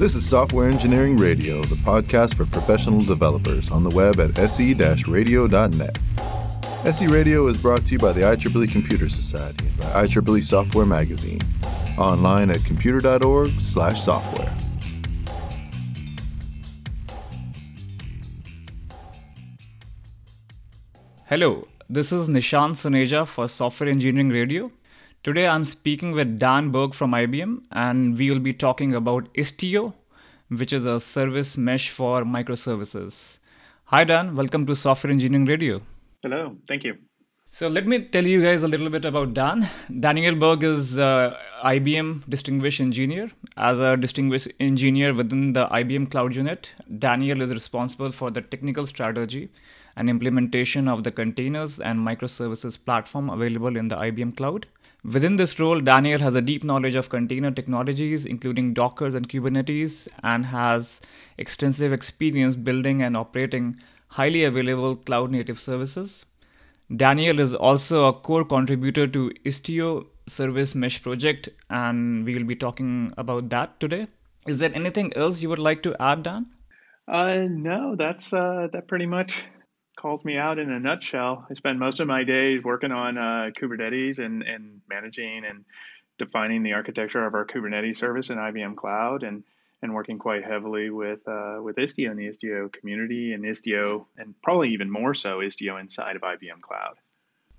This is Software Engineering Radio, the podcast for professional developers on the web at se-radio.net. SE Radio is brought to you by the IEEE Computer Society and by IEEE Software Magazine. Online at computer.org slash software. Hello, this is Nishant Suneja for Software Engineering Radio. Today I'm speaking with Dan Berg from IBM, and we will be talking about Istio, which is a service mesh for microservices. Hi, Dan. Welcome to Software Engineering Radio. Hello. Thank you. So let me tell you guys a little bit about Dan. Daniel Berg is uh, IBM Distinguished Engineer. As a Distinguished Engineer within the IBM Cloud Unit, Daniel is responsible for the technical strategy and implementation of the containers and microservices platform available in the IBM Cloud. Within this role, Daniel has a deep knowledge of container technologies, including Dockers and Kubernetes, and has extensive experience building and operating highly available cloud native services. Daniel is also a core contributor to Istio Service Mesh project, and we will be talking about that today. Is there anything else you would like to add, Dan? Uh, no, that's uh, that pretty much calls me out in a nutshell. I spend most of my days working on uh, Kubernetes and, and managing and defining the architecture of our Kubernetes service in IBM Cloud and and working quite heavily with uh, with Istio and the Istio community and Istio and probably even more so Istio inside of IBM Cloud.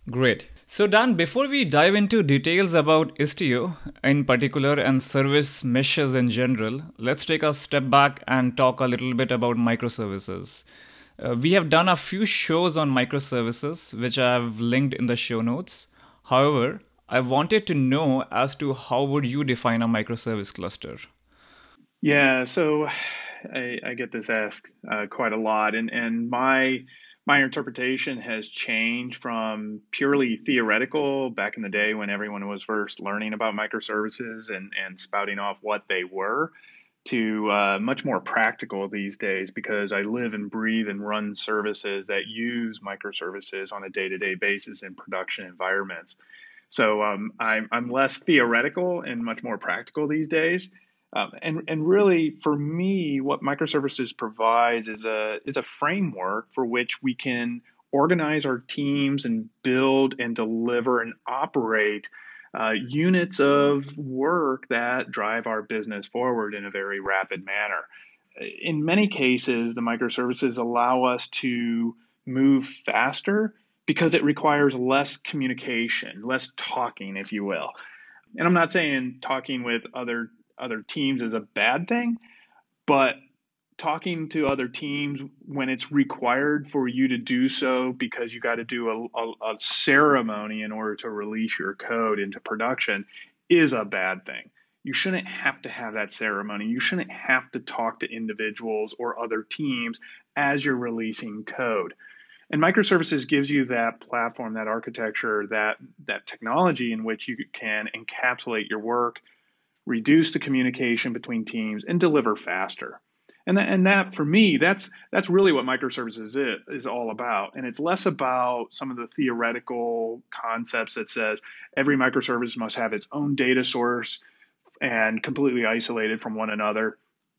Great. So Dan, before we dive into details about Istio in particular and service meshes in general, let's take a step back and talk a little bit about microservices. Uh, we have done a few shows on microservices, which I've linked in the show notes. However, I wanted to know as to how would you define a microservice cluster? Yeah, so I, I get this asked uh, quite a lot, and and my my interpretation has changed from purely theoretical back in the day when everyone was first learning about microservices and and spouting off what they were to uh, much more practical these days because I live and breathe and run services that use microservices on a day to day basis in production environments. So um, I'm, I'm less theoretical and much more practical these days. Um, and, and really, for me, what microservices provides is a, is a framework for which we can organize our teams and build and deliver and operate uh, units of work that drive our business forward in a very rapid manner. In many cases, the microservices allow us to move faster because it requires less communication, less talking, if you will. And I'm not saying talking with other other teams is a bad thing, but talking to other teams when it's required for you to do so because you got to do a, a, a, ceremony in order to release your code into production is a bad thing. You shouldn't have to have that ceremony. You shouldn't have to talk to individuals or other teams as you're releasing code. And microservices gives you that platform, that architecture, that that technology in which you can encapsulate your work, reduce the communication between teams, and deliver faster and that, and that for me that's that's really what microservices is, is all about. And it's less about some of the theoretical concepts that says every microservice must have its own data source and completely isolated from one another.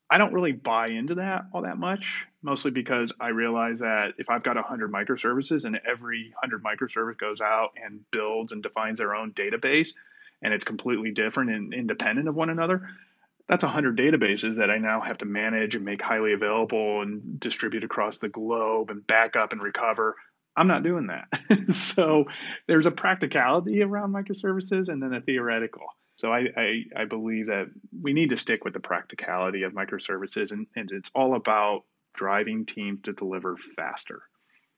I don't really buy into that all that much mostly because i realize that if i've got 100 microservices and every 100 microservice goes out and builds and defines their own database and it's completely different and independent of one another that's 100 databases that I now have to manage and make highly available and distribute across the globe and back up and recover. I'm not doing that. so there's a practicality around microservices and then a theoretical. So I, I, I, believe that we need to stick with the practicality of microservices and, and it's all about driving teams to deliver faster.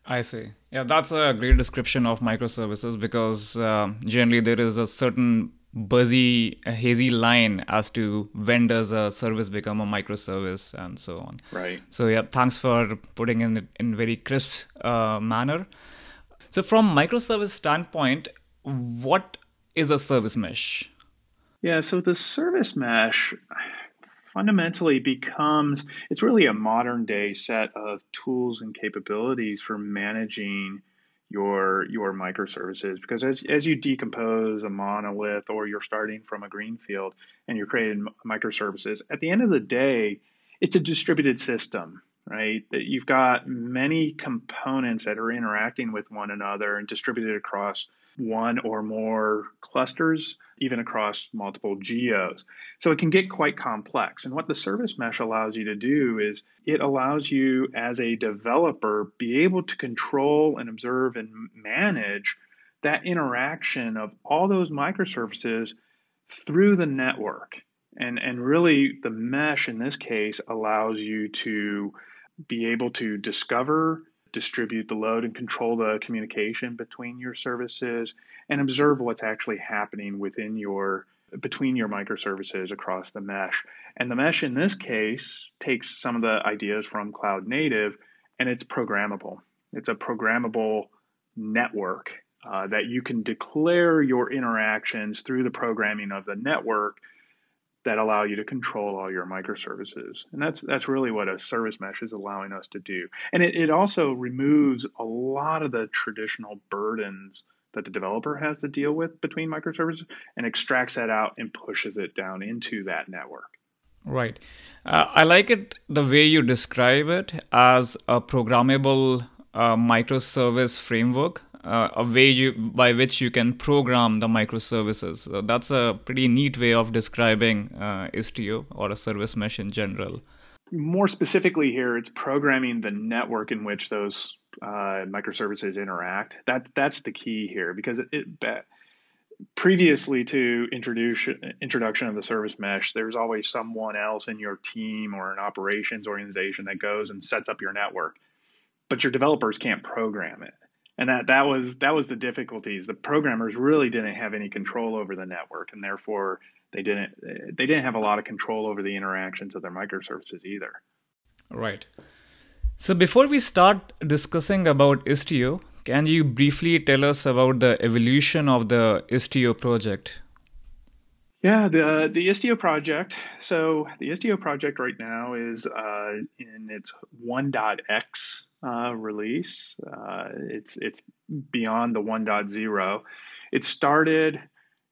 I see. Yeah, that's a great description of microservices because uh, generally there is a certain buzzy, hazy line as to when does a service become a microservice and so on. Right. So yeah, thanks for putting in in very crisp uh, manner. So from microservice standpoint, what is a service mesh? Yeah, so the service mesh fundamentally becomes it's really a modern day set of tools and capabilities for managing your your microservices because as, as you decompose a monolith or you're starting from a greenfield and you're creating microservices at the end of the day it's a distributed system right? That you've got many components that are interacting with one another and distributed across one or more clusters, even across multiple geos. So it can get quite complex. And what the service mesh allows you to do is it allows you as a developer be able to control and observe and manage that interaction of all those microservices through the network. And, and really, the mesh in this case allows you to be able to discover distribute the load and control the communication between your services and observe what's actually happening within your between your microservices across the mesh. And the mesh in this case takes some of the ideas from cloud native and it's programmable. It's a programmable network uh, that you can declare your interactions through the programming of the network that allow you to control all your microservices. And that's that's really what a service mesh is allowing us to do. And it, it also removes a lot of the traditional burdens that the developer has to deal with between microservices and extracts that out and pushes it down into that network. Right. Uh, I like it the way you describe it as a programmable uh, microservice framework uh, a way you, by which you can program the microservices. So that's a pretty neat way of describing uh, Istio or a service mesh in general. More specifically, here it's programming the network in which those uh, microservices interact. That that's the key here because it, it previously to introduce introduction of the service mesh, there's always someone else in your team or an operations organization that goes and sets up your network, but your developers can't program it and that that was that was the difficulties. The programmers really didn't have any control over the network, and therefore they didn't they didn't have a lot of control over the interactions of their microservices either. Right. So before we start discussing about Istio, can you briefly tell us about the evolution of the Istio project? Yeah, the the Istio project. So the Istio project right now is uh, in its 1.x uh, release. Uh, it's it's beyond the 1.0. It started,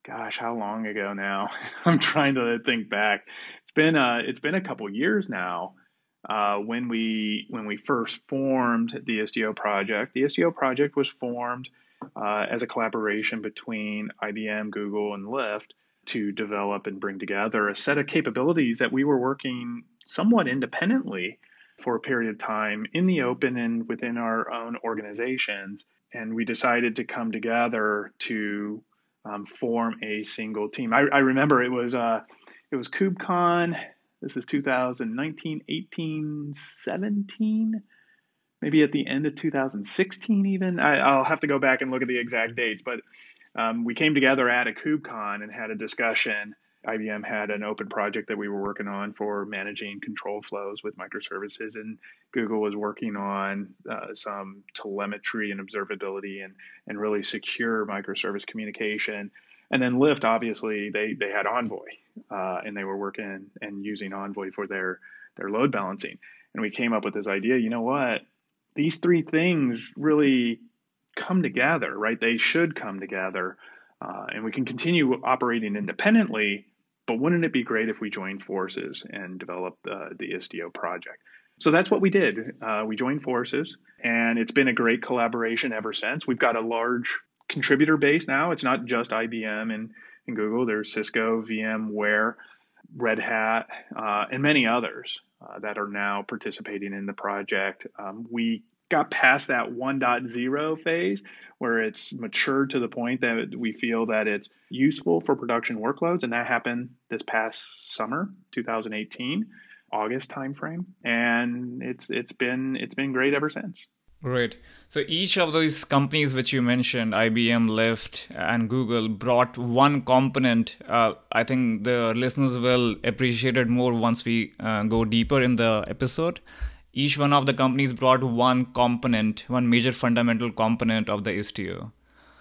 gosh, how long ago now? I'm trying to think back. It's been uh, it's been a couple years now. Uh, when we when we first formed the Istio project, the Istio project was formed uh, as a collaboration between IBM, Google, and Lyft to develop and bring together a set of capabilities that we were working somewhat independently for a period of time in the open and within our own organizations. And we decided to come together to um, form a single team. I, I remember it was uh, it was KubeCon. This is 2019, 18, 17, maybe at the end of 2016 even. I, will have to go back and look at the exact dates, but um, we came together at a KubeCon and had a discussion IBM had an open project that we were working on for managing control flows with microservices, and Google was working on uh, some telemetry and observability and and really secure microservice communication. And then Lyft, obviously, they they had Envoy, uh, and they were working and using Envoy for their their load balancing. And we came up with this idea. You know what? These three things really come together, right? They should come together. Uh, and we can continue operating independently, but wouldn't it be great if we joined forces and developed uh, the Istio project? So that's what we did. Uh, we joined forces, and it's been a great collaboration ever since. We've got a large contributor base now. It's not just IBM and, and Google, there's Cisco, VMware, Red Hat, uh, and many others uh, that are now participating in the project. Um, we got past that 1.0 phase where it's matured to the point that we feel that it's useful for production workloads and that happened this past summer 2018 august timeframe and it's it's been it's been great ever since Great. So each of those companies which you mentioned, IBM, Lyft, and Google, brought one component. Uh, I think the listeners will appreciate it more once we uh, go deeper in the episode each one of the companies brought one component, one major fundamental component of the Istio.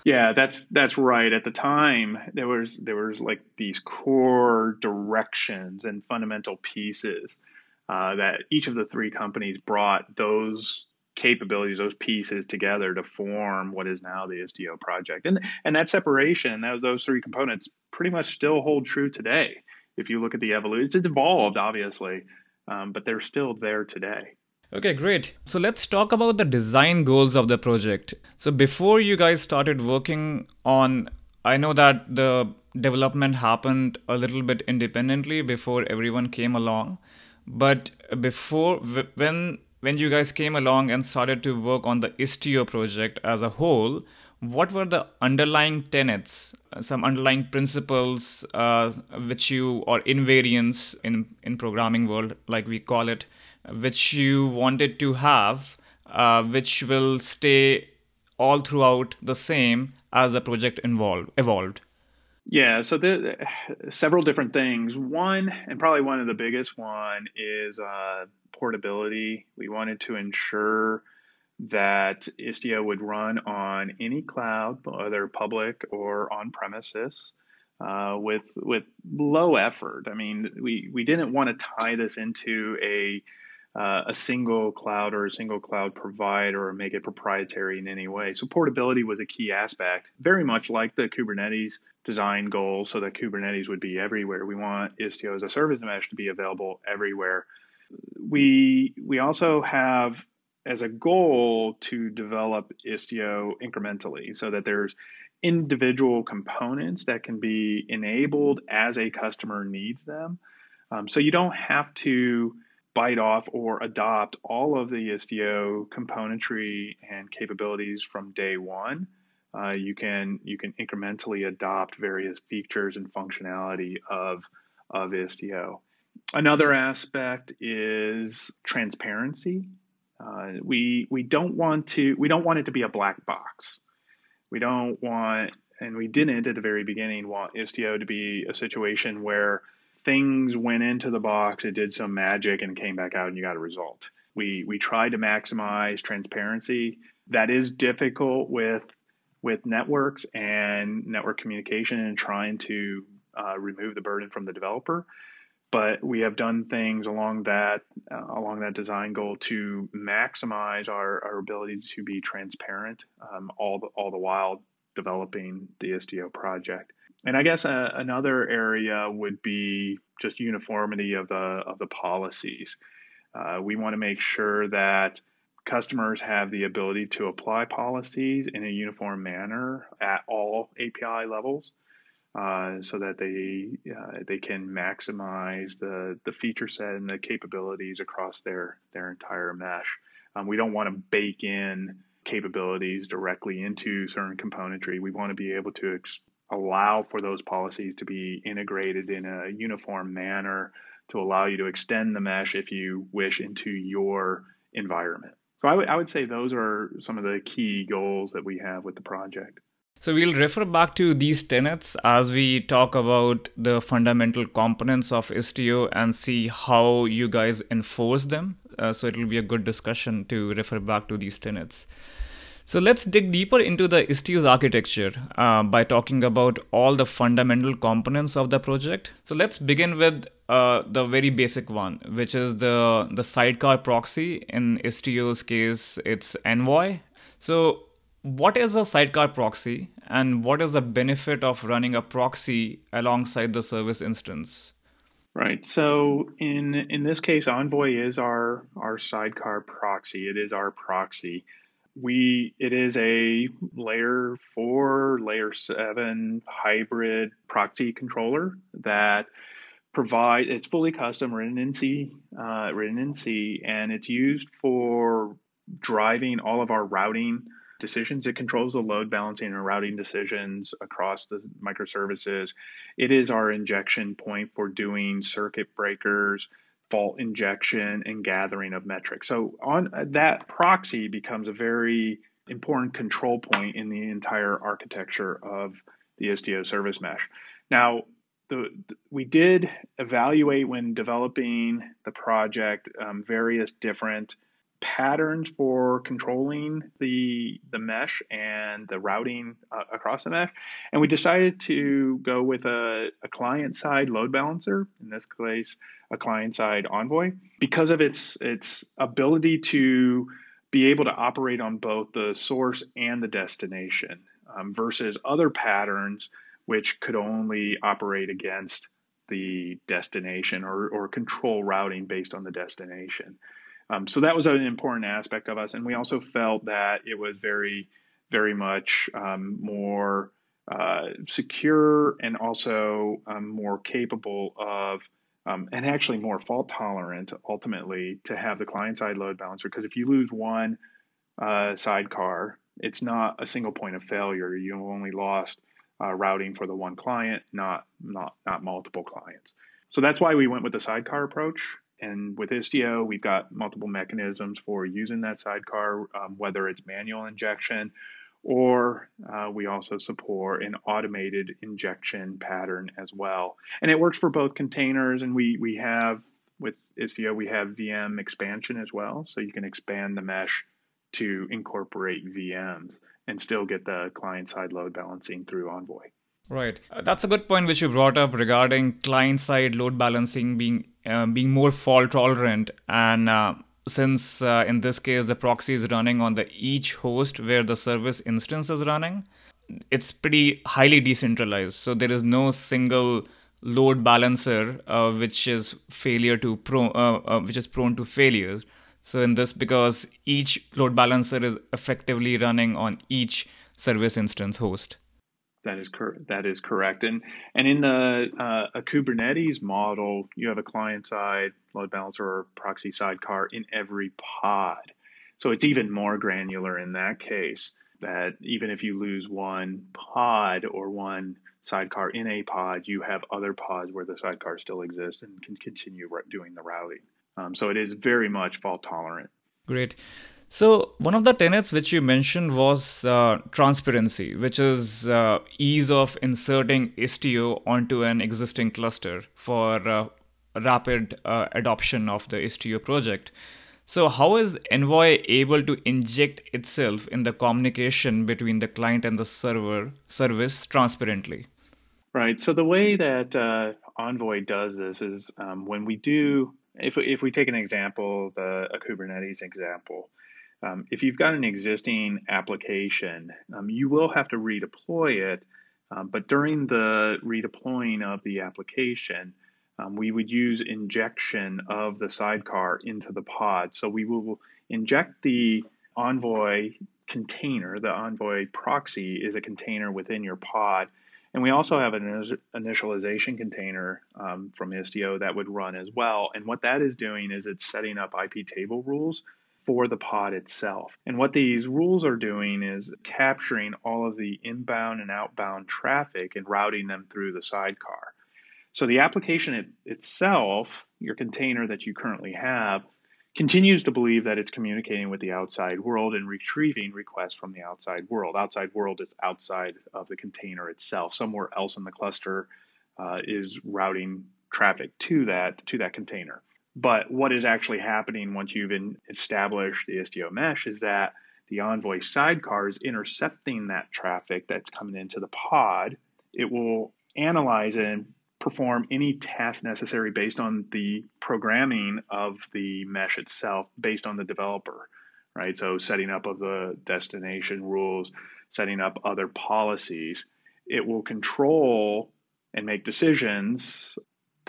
Yeah, that's that's right. At the time, there was there was like these core directions and fundamental pieces uh, that each of the three companies brought those capabilities, those pieces together to form what is now the Istio project. And and that separation, those those three components, pretty much still hold true today. If you look at the evolution, it's evolved obviously, um, but they're still there today. Okay, great. So let's talk about the design goals of the project. So before you guys started working on, I know that the development happened a little bit independently before everyone came along, but before when when you guys came along and started to work on the Istio project as a whole, what were the underlying tenets, some underlying principles uh, which you, or invariants in, in programming world, like we call it, which you wanted to have, uh, which will stay all throughout the same as the project involved, evolved? Yeah, so the, several different things. One, and probably one of the biggest one, is uh, portability. We wanted to ensure that Istio would run on any cloud, whether public or on premises, uh, with with low effort. I mean, we we didn't want to tie this into a uh, a single cloud or a single cloud provider or make it proprietary in any way. So portability was a key aspect, very much like the Kubernetes design goal, so that Kubernetes would be everywhere. We want Istio as a service mesh to be available everywhere. We we also have as a goal to develop Istio incrementally, so that there's individual components that can be enabled as a customer needs them. Um, so you don't have to bite off or adopt all of the Istio componentry and capabilities from day one. Uh, you can you can incrementally adopt various features and functionality of of Istio. Another aspect is transparency. Uh, we we don't want to we don't want it to be a black box. We don't want and we didn't at the very beginning want Istio to be a situation where things went into the box, it did some magic and came back out and you got a result. We we tried to maximize transparency. That is difficult with with networks and network communication and trying to uh, remove the burden from the developer. But we have done things along that uh, along that design goal to maximize our, our ability to be transparent, um, all the all the while developing the Istio project. And I guess uh, another area would be just uniformity of the of the policies. Uh, we want to make sure that customers have the ability to apply policies in a uniform manner at all API levels, uh, so that they uh, they can maximize the the feature set and the capabilities across their their entire mesh. Um, we don't want to bake in capabilities directly into certain componentry. We want to be able to ex- allow for those policies to be integrated in a uniform manner to allow you to extend the mesh if you wish into your environment. So I, w- I would say those are some of the key goals that we have with the project. So we'll refer back to these tenets as we talk about the fundamental components of Istio and see how you guys enforce them. Uh, so it'll be a good discussion to refer back to these tenets. So let's dig deeper into the Istio's architecture uh, by talking about all the fundamental components of the project. So let's begin with uh, the very basic one, which is the, the sidecar proxy. In Istio's case, it's Envoy. So what is a sidecar proxy and what is the benefit of running a proxy alongside the service instance? Right. So in in this case, Envoy is our our sidecar proxy. It is our proxy we it is a layer four, layer seven hybrid proxy controller that provide it's fully custom written in C, uh, written in C, and it's used for driving all of our routing decisions. It controls the load balancing and routing decisions across the microservices. It is our injection point for doing circuit breakers, fault injection and gathering of metrics. So on that proxy becomes a very important control point in the entire architecture of the Istio service mesh. Now, the, we did evaluate when developing the project um, various different patterns for controlling the the mesh and the routing uh, across the mesh and we decided to go with a, a client side load balancer in this case a client side envoy because of its its ability to be able to operate on both the source and the destination um, versus other patterns which could only operate against the destination or, or control routing based on the destination. Um, so that was an important aspect of us. And we also felt that it was very, very much um, more uh, secure and also um, more capable of, um, and actually more fault tolerant ultimately to have the client side load balancer. Because if you lose one uh, sidecar, it's not a single point of failure. You only lost uh, routing for the one client, not not not multiple clients. So that's why we went with the sidecar approach. And with Istio, we've got multiple mechanisms for using that sidecar, um, whether it's manual injection or uh, we also support an automated injection pattern as well. And it works for both containers, and we, we have with Istio, we have VM expansion as well. So you can expand the mesh to incorporate VMs and still get the client side load balancing through Envoy. Right. Uh, that's a good point which you brought up regarding client side load balancing being uh, being more fault tolerant and uh, since uh, in this case the proxy is running on the each host where the service instance is running it's pretty highly decentralized so there is no single load balancer uh, which is failure to pro uh, which is prone to failures so in this, because each load balancer is effectively running on each service instance host. That is correct. That is correct. And and in the uh, a Kubernetes model, you have a client side load balancer or proxy sidecar in every pod. So it's even more granular in that case. That even if you lose one pod or one sidecar in a pod, you have other pods where the sidecar still exists and can continue doing the routing. Um, so it is very much fault tolerant. Great. So one of the tenets which you mentioned was uh, transparency, which is uh, ease of inserting Istio onto an existing cluster for uh, rapid uh, adoption of the Istio project. So how is Envoy able to inject itself in the communication between the client and the server service transparently? Right. So the way that uh, Envoy does this is um, when we do if, if we take an example, the a Kubernetes example, um, if you've got an existing application, um, you will have to redeploy it. Um, but during the redeploying of the application, um, we would use injection of the sidecar into the pod. So we will inject the Envoy container. The Envoy proxy is a container within your pod and we also have an initialization container um, from Istio that would run as well. And what that is doing is it's setting up IP table rules for the pod itself. And what these rules are doing is capturing all of the inbound and outbound traffic and routing them through the sidecar. So the application it, itself, your container that you currently have, continues to believe that it's communicating with the outside world and retrieving requests from the outside world. Outside world is outside of the container itself. Somewhere else in the cluster uh, is routing traffic to that to that container. But what is actually happening once you've established the Istio mesh is that the Envoy sidecar is intercepting that traffic that's coming into the pod. It will analyze and perform any task necessary based on the programming of the mesh itself, based on the developer, right? So setting up of the destination rules, setting up other policies. It will control and make decisions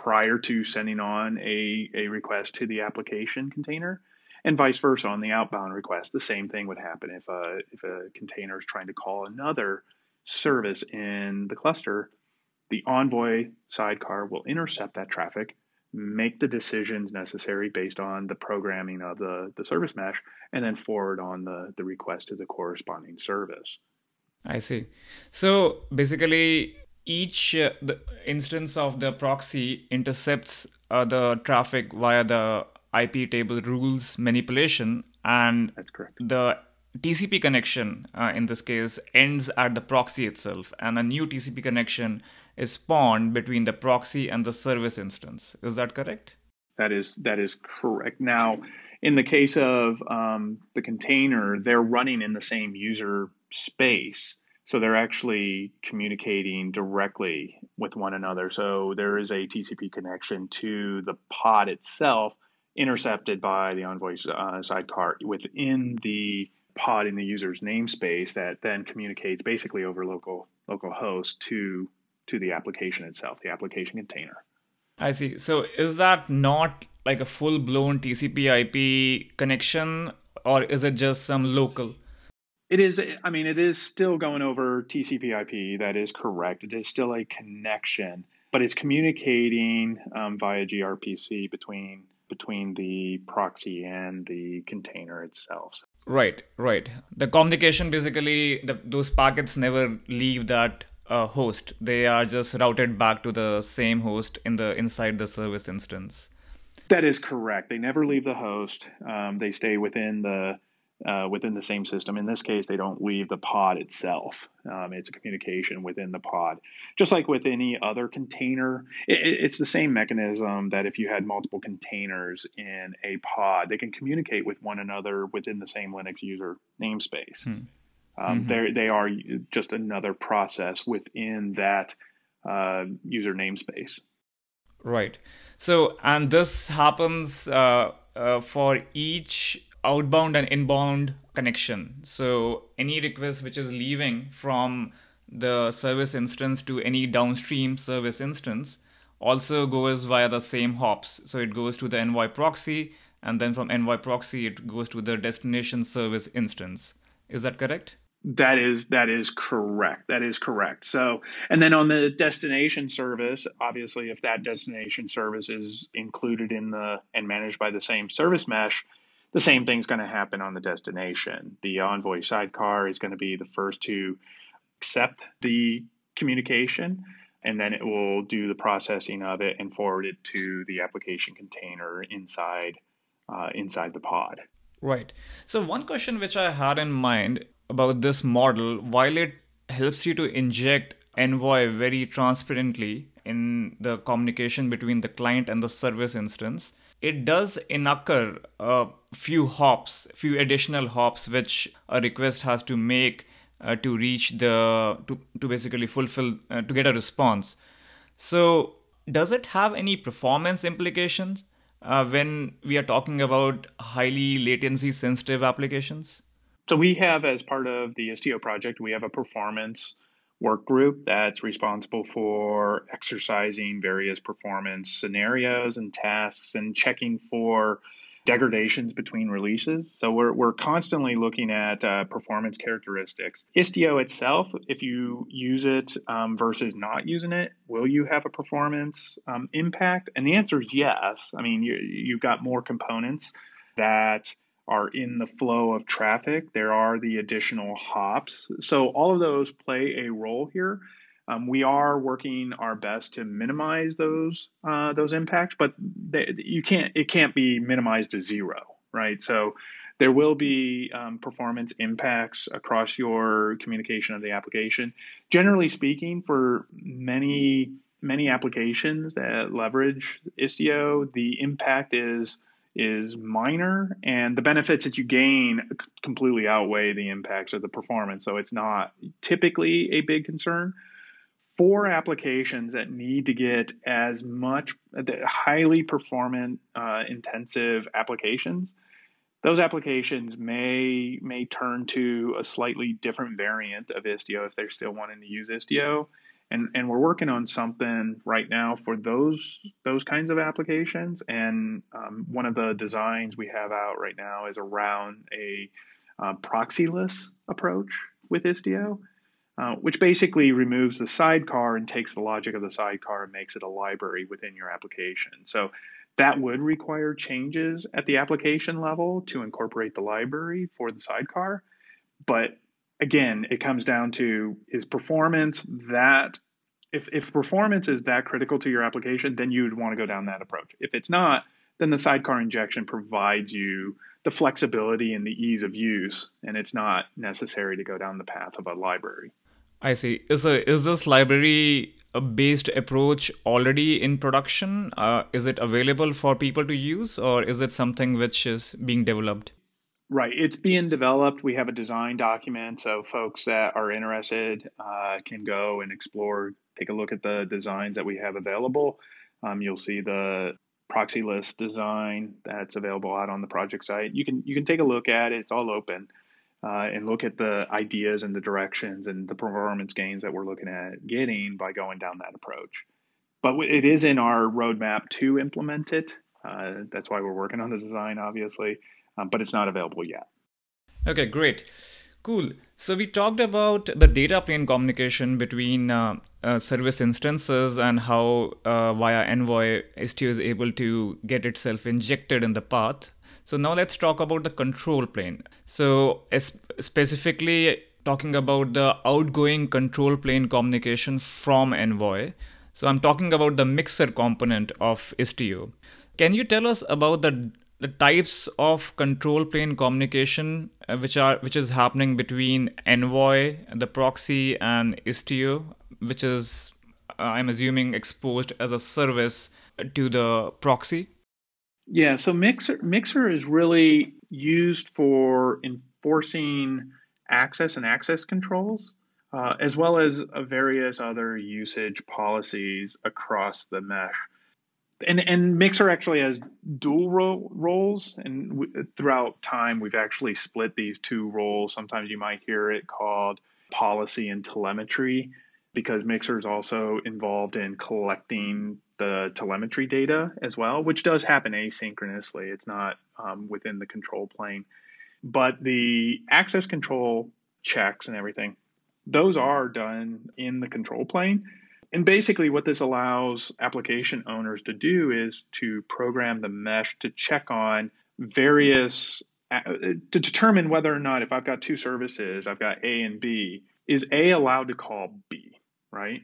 prior to sending on a, a request to the application container and vice versa on the outbound request. The same thing would happen if a, if a container is trying to call another service in the cluster the Envoy sidecar will intercept that traffic, make the decisions necessary based on the programming of the, the service mesh, and then forward on the, the request to the corresponding service. I see. So basically, each uh, the instance of the proxy intercepts uh, the traffic via the IP table rules manipulation, and that's correct. The TCP connection uh, in this case ends at the proxy itself, and a new TCP connection is spawned between the proxy and the service instance. Is that correct? That is that is correct. Now, in the case of um, the container, they're running in the same user space. So they're actually communicating directly with one another. So there is a TCP connection to the pod itself intercepted by the Envoy uh, sidecar within the pod in the user's namespace that then communicates basically over local local host to to the application itself, the application container. I see. So is that not like a full blown TCP/IP connection, or is it just some local? It is. I mean, it is still going over TCP/IP. That is correct. It is still a connection, but it's communicating um, via gRPC between between the proxy and the container itself. Right, right. The communication basically, the, those packets never leave that uh, host. They are just routed back to the same host in the inside the service instance. That is correct. They never leave the host. Um, they stay within the uh, within the same system. In this case, they don't leave the pod itself. Um, it's a communication within the pod. Just like with any other container, it, it's the same mechanism that if you had multiple containers in a pod, they can communicate with one another within the same Linux user namespace. Hmm. Um, mm-hmm. They are just another process within that uh, user namespace. Right. So, and this happens uh, uh, for each outbound and inbound connection. So, any request which is leaving from the service instance to any downstream service instance also goes via the same hops. So, it goes to the envoy proxy, and then from envoy proxy, it goes to the destination service instance. Is that correct? That is that is correct. That is correct. So, and then on the destination service, obviously, if that destination service is included in the and managed by the same service mesh, the same thing's going to happen on the destination. The Envoy sidecar is going to be the first to accept the communication, and then it will do the processing of it and forward it to the application container inside uh, inside the pod. Right. So one question which I had in mind about this model, while it helps you to inject Envoy very transparently in the communication between the client and the service instance, it does incur a few hops, few additional hops, which a request has to make uh, to reach the to, to basically fulfill uh, to get a response. So, does it have any performance implications uh, when we are talking about highly latency sensitive applications? So we have, as part of the Istio project, we have a performance work group that's responsible for exercising various performance scenarios and tasks and checking for degradations between releases. So we're, we're constantly looking at uh, performance characteristics. Istio itself, if you use it um, versus not using it, will you have a performance um, impact? And the answer is yes. I mean, you, you've got more components that are in the flow of traffic. There are the additional hops. So all of those play a role here. Um, we are working our best to minimize those uh, those impacts, but they, you can't it can't be minimized to zero, right? So there will be um, performance impacts across your communication of the application. Generally speaking, for many many applications that leverage Istio, the impact is is minor and the benefits that you gain completely outweigh the impacts of the performance. So it's not typically a big concern. For applications that need to get as much highly performant uh, intensive applications, those applications may may turn to a slightly different variant of Istio if they're still wanting to use Istio and and we're working on something right now for those those kinds of applications. And um, one of the designs we have out right now is around a uh, proxyless approach with Istio, uh, which basically removes the sidecar and takes the logic of the sidecar and makes it a library within your application. So that would require changes at the application level to incorporate the library for the sidecar. But again, it comes down to is performance that if if performance is that critical to your application, then you'd want to go down that approach. If it's not, then the sidecar injection provides you the flexibility and the ease of use, and it's not necessary to go down the path of a library. I see. Is a, is this library based approach already in production? Uh, is it available for people to use, or is it something which is being developed? Right, it's being developed. We have a design document, so folks that are interested uh, can go and explore, take a look at the designs that we have available. Um, you'll see the proxyless design that's available out on the project site. You can you can take a look at it. It's all open. Uh, and look at the ideas and the directions and the performance gains that we're looking at getting by going down that approach. But it is in our roadmap to implement it. Uh, that's why we're working on the design, obviously, um, but it's not available yet. Okay, great. Cool. So we talked about the data plane communication between uh, uh, service instances and how uh, via Envoy Istio is able to get itself injected in the path. So now let's talk about the control plane. So specifically talking about the outgoing control plane communication from Envoy. So I'm talking about the mixer component of Istio. Can you tell us about the the types of control plane communication uh, which are which is happening between Envoy, the proxy, and Istio, which is uh, I'm assuming exposed as a service to the proxy. Yeah, so Mixer Mixer is really used for enforcing access and access controls, uh, as well as various other usage policies across the mesh and and Mixer actually has dual ro- roles, and w- throughout time we've actually split these two roles. Sometimes you might hear it called policy and telemetry, because Mixer is also involved in collecting the telemetry data as well, which does happen asynchronously. It's not um, within the control plane, but the access control checks and everything, those are done in the control plane and basically, what this allows application owners to do is to program the mesh to check on various, uh, to determine whether or not if I've got two services, I've got A and B, is A allowed to call B, right?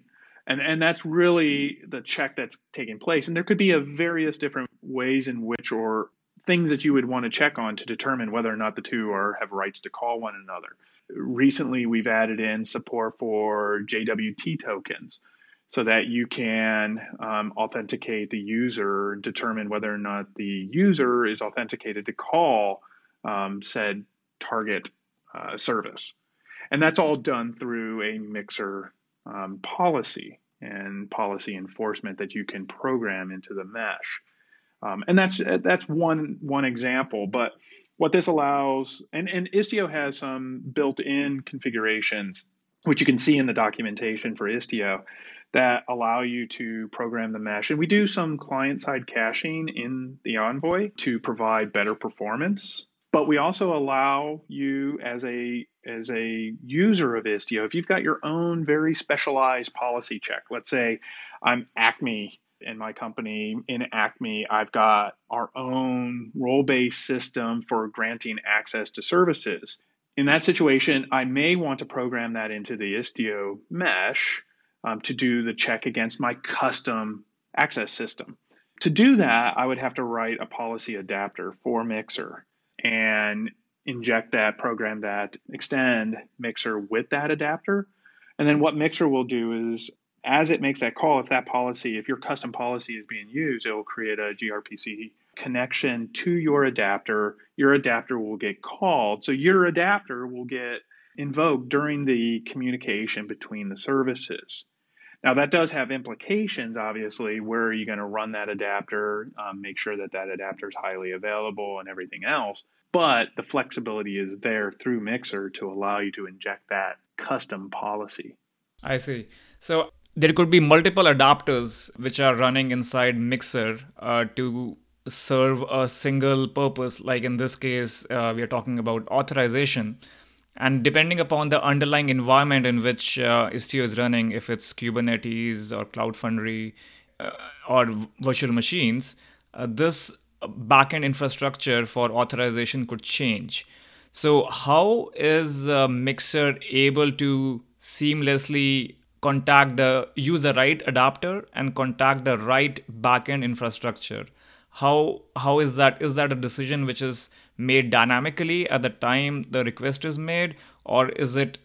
And, and that's really the check that's taking place. And there could be a various different ways in which or things that you would want to check on to determine whether or not the two are have rights to call one another. Recently, we've added in support for JWT tokens so that you can um, authenticate the user and determine whether or not the user is authenticated to call um, said target uh, service. And that's all done through a mixer um, policy and policy enforcement that you can program into the mesh. Um, and that's that's one one example. But what this allows, and, and Istio has some built-in configurations, which you can see in the documentation for Istio, that allow you to program the mesh. And we do some client side caching in the Envoy to provide better performance. But we also allow you as a as a user of Istio, if you've got your own very specialized policy check, let's say I'm Acme in my company in Acme, I've got our own role based system for granting access to services. In that situation, I may want to program that into the Istio mesh um, to do the check against my custom access system. To do that, I would have to write a policy adapter for Mixer and inject that, program that, extend Mixer with that adapter. And then what Mixer will do is, as it makes that call, if that policy, if your custom policy is being used, it will create a gRPC connection to your adapter. Your adapter will get called. So your adapter will get invoked during the communication between the services. Now, that does have implications, obviously. Where are you going to run that adapter? Um, make sure that that adapter is highly available and everything else. But the flexibility is there through Mixer to allow you to inject that custom policy. I see. So there could be multiple adapters which are running inside Mixer uh, to serve a single purpose. Like in this case, uh, we are talking about authorization and depending upon the underlying environment in which uh, Istio is running, if it's Kubernetes or Cloud Foundry uh, or virtual machines, uh, this backend infrastructure for authorization could change. So, how is Mixer able to seamlessly contact the use the right adapter and contact the right backend infrastructure? How how is that? Is that a decision which is made dynamically at the time the request is made, or is it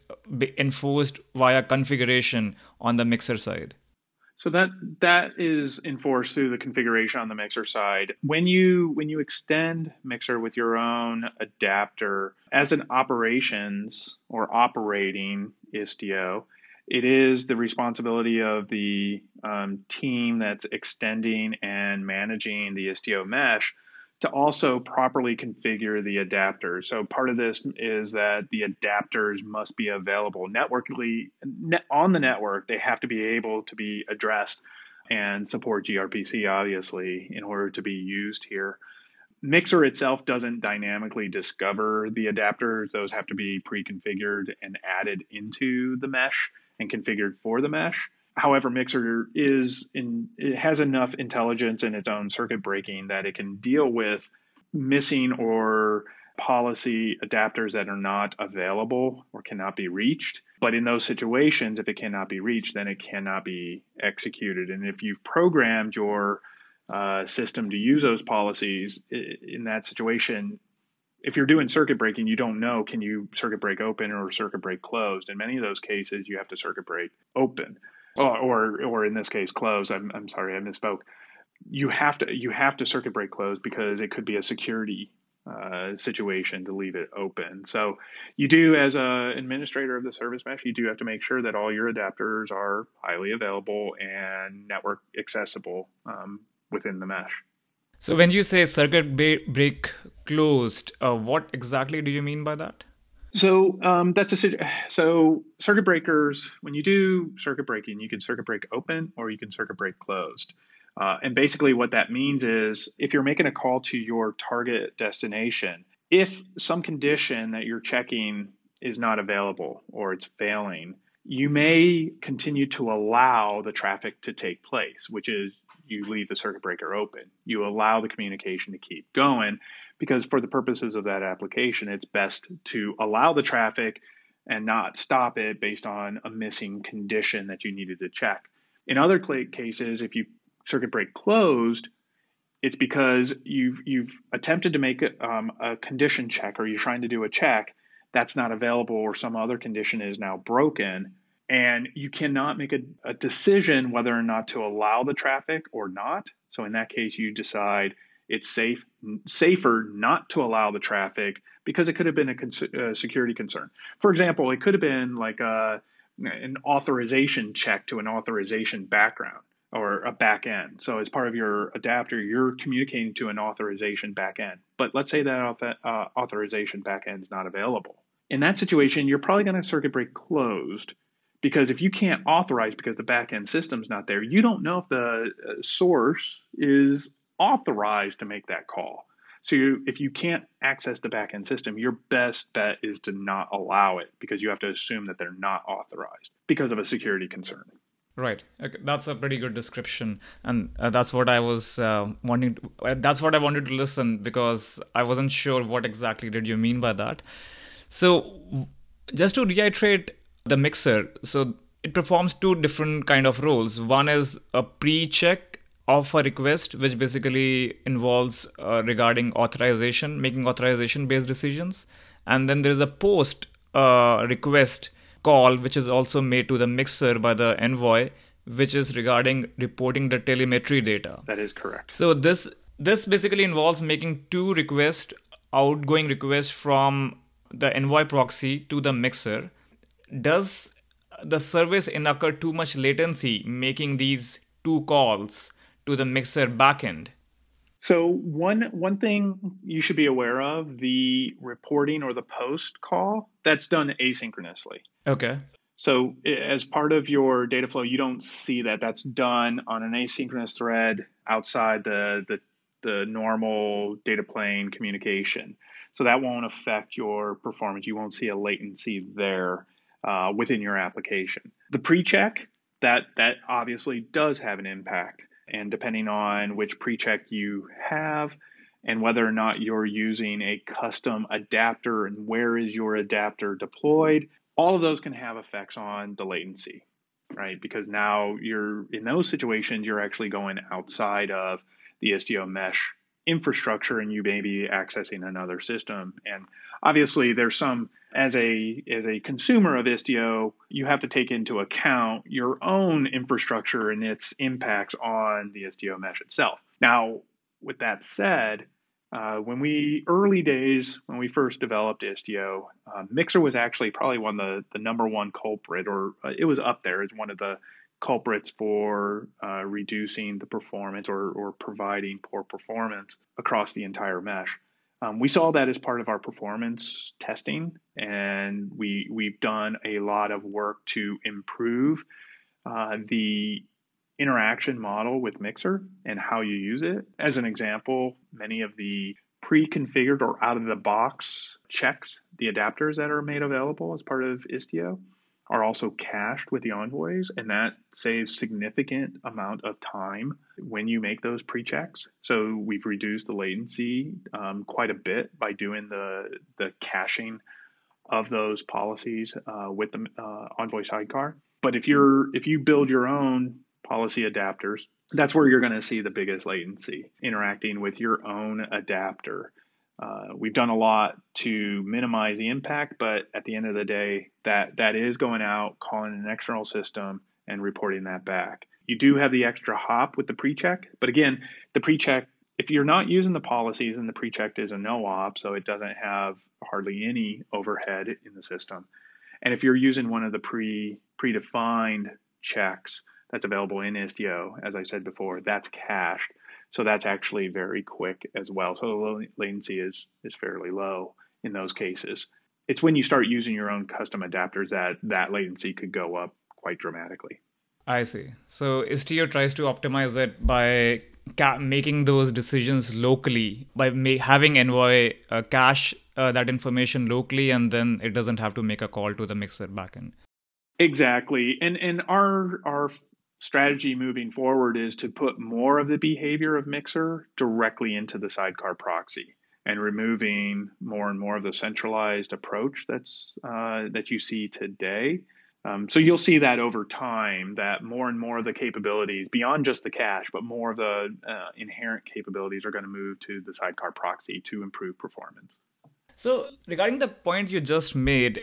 enforced via configuration on the mixer side? So that that is enforced through the configuration on the mixer side. When you when you extend mixer with your own adapter as an operations or operating Istio, it is the responsibility of the um, team that's extending and managing the Istio mesh to also properly configure the adapters. So part of this is that the adapters must be available networkly on the network. They have to be able to be addressed and support gRPC obviously in order to be used here. Mixer itself doesn't dynamically discover the adapters. Those have to be pre-configured and added into the mesh and configured for the mesh. However, Mixer is in it has enough intelligence in its own circuit breaking that it can deal with missing or policy adapters that are not available or cannot be reached. But in those situations, if it cannot be reached, then it cannot be executed. And if you've programmed your uh, system to use those policies in that situation, if you're doing circuit breaking, you don't know can you circuit break open or circuit break closed. In many of those cases, you have to circuit break open, or or, or in this case, closed. I'm I'm sorry, I misspoke. You have to you have to circuit break closed because it could be a security uh, situation to leave it open. So you do, as a administrator of the service mesh, you do have to make sure that all your adapters are highly available and network accessible um, within the mesh. So when you say circuit break closed, uh, what exactly do you mean by that? So um, that's a so circuit breakers. When you do circuit breaking, you can circuit break open or you can circuit break closed. Uh, and basically, what that means is if you're making a call to your target destination, if some condition that you're checking is not available or it's failing, you may continue to allow the traffic to take place, which is you leave the circuit breaker open. You allow the communication to keep going because, for the purposes of that application, it's best to allow the traffic and not stop it based on a missing condition that you needed to check. In other cases, if you circuit break closed, it's because you've you've attempted to make a, um, a condition check or you're trying to do a check that's not available or some other condition is now broken and you cannot make a, a, decision whether or not to allow the traffic or not so in that case you decide it's safe safer not to allow the traffic because it could have been a, cons- a security concern for example it could have been like a, an authorization check to an authorization background or a back end. So as part of your adapter, you're communicating to an authorization back end. But let's say that uh, authorization back end is not available in that situation, you're probably going to circuit break closed because if you can't authorize because the backend system's not there, you don't know if the uh, source is authorized to make that call. So you, if you can't access the backend system, your best bet is to not allow it because you have to assume that they're not authorized because of a security concern. Right. Okay. That's a pretty good description, and uh, that's what I was uh, wanting. To, uh, that's what I wanted to listen because I wasn't sure what exactly did you mean by that. So, just to reiterate the mixer, so it performs two different kind of roles. One is a pre-check of a request, which basically involves uh, regarding authorization, making authorization-based decisions, and then there is a post uh, request call, which is also made to the mixer by the envoy, which is regarding reporting the telemetry data. That is correct. So this this basically involves making two requests, outgoing requests from the envoy proxy to the mixer, does the service incur too much latency making these two calls to the mixer backend? So one one thing you should be aware of the reporting or the post call that's done asynchronously. Okay. So as part of your data flow, you don't see that that's done on an asynchronous thread outside the the, the normal data plane communication. So that won't affect your performance. You won't see a latency there uh, within your application. The pre-check that that obviously does have an impact, and depending on which pre-check you have and whether or not you're using a custom adapter and where is your adapter deployed, all of those can have effects on the latency, right? Because now you're in those situations, you're actually going outside of the Istio mesh infrastructure and you may be accessing another system. And obviously there's some as a as a consumer of Istio, you have to take into account your own infrastructure and its impacts on the Istio mesh itself. Now, with that said, Uh, when we early days when we first developed Istio, uh, Mixer was actually probably one of the the number one culprit, or uh, it was up there as one of the culprits for uh, reducing the performance or or providing poor performance across the entire mesh. Um, we saw that as part of our performance testing, and we we've done a lot of work to improve uh, the interaction model with Mixer and how you use it. As an example, many of the pre-configured or out of the box checks, the adapters that are made available as part of Istio, are also cached with the envoys and that saves significant amount of time when you make those pre-checks. So we've reduced the latency um, quite a bit by doing the the caching of those policies uh, with the uh, envoy sidecar. But if you're if you build your own policy adapters that's where you're going to see the biggest latency interacting with your own adapter uh, we've done a lot to minimize the impact, but at the end of the day, that that is going out, calling an external system, and reporting that back. You do have the extra hop with the pre-check, but again, the pre-check, if you're not using the policies, and the pre-check is a no-op, so it doesn't have hardly any overhead in the system. And if you're using one of the pre predefined checks that's available in Istio, as I said before, that's cached so that's actually very quick as well. So the latency is is fairly low in those cases. It's when you start using your own custom adapters that that latency could go up quite dramatically. I see. So Istio tries to optimize it by ca- making those decisions locally by ma- having Envoy uh, cache uh, that information locally, and then it doesn't have to make a call to the mixer backend. Exactly, and and our our strategy moving forward is to put more of the behavior of Mixer directly into the sidecar proxy and removing more and more of the centralized approach that's uh, that you see today. Um, so you'll see that over time that more and more of the capabilities beyond just the cache, but more of the uh, inherent capabilities are going to move to the sidecar proxy to improve performance. So regarding the point you just made,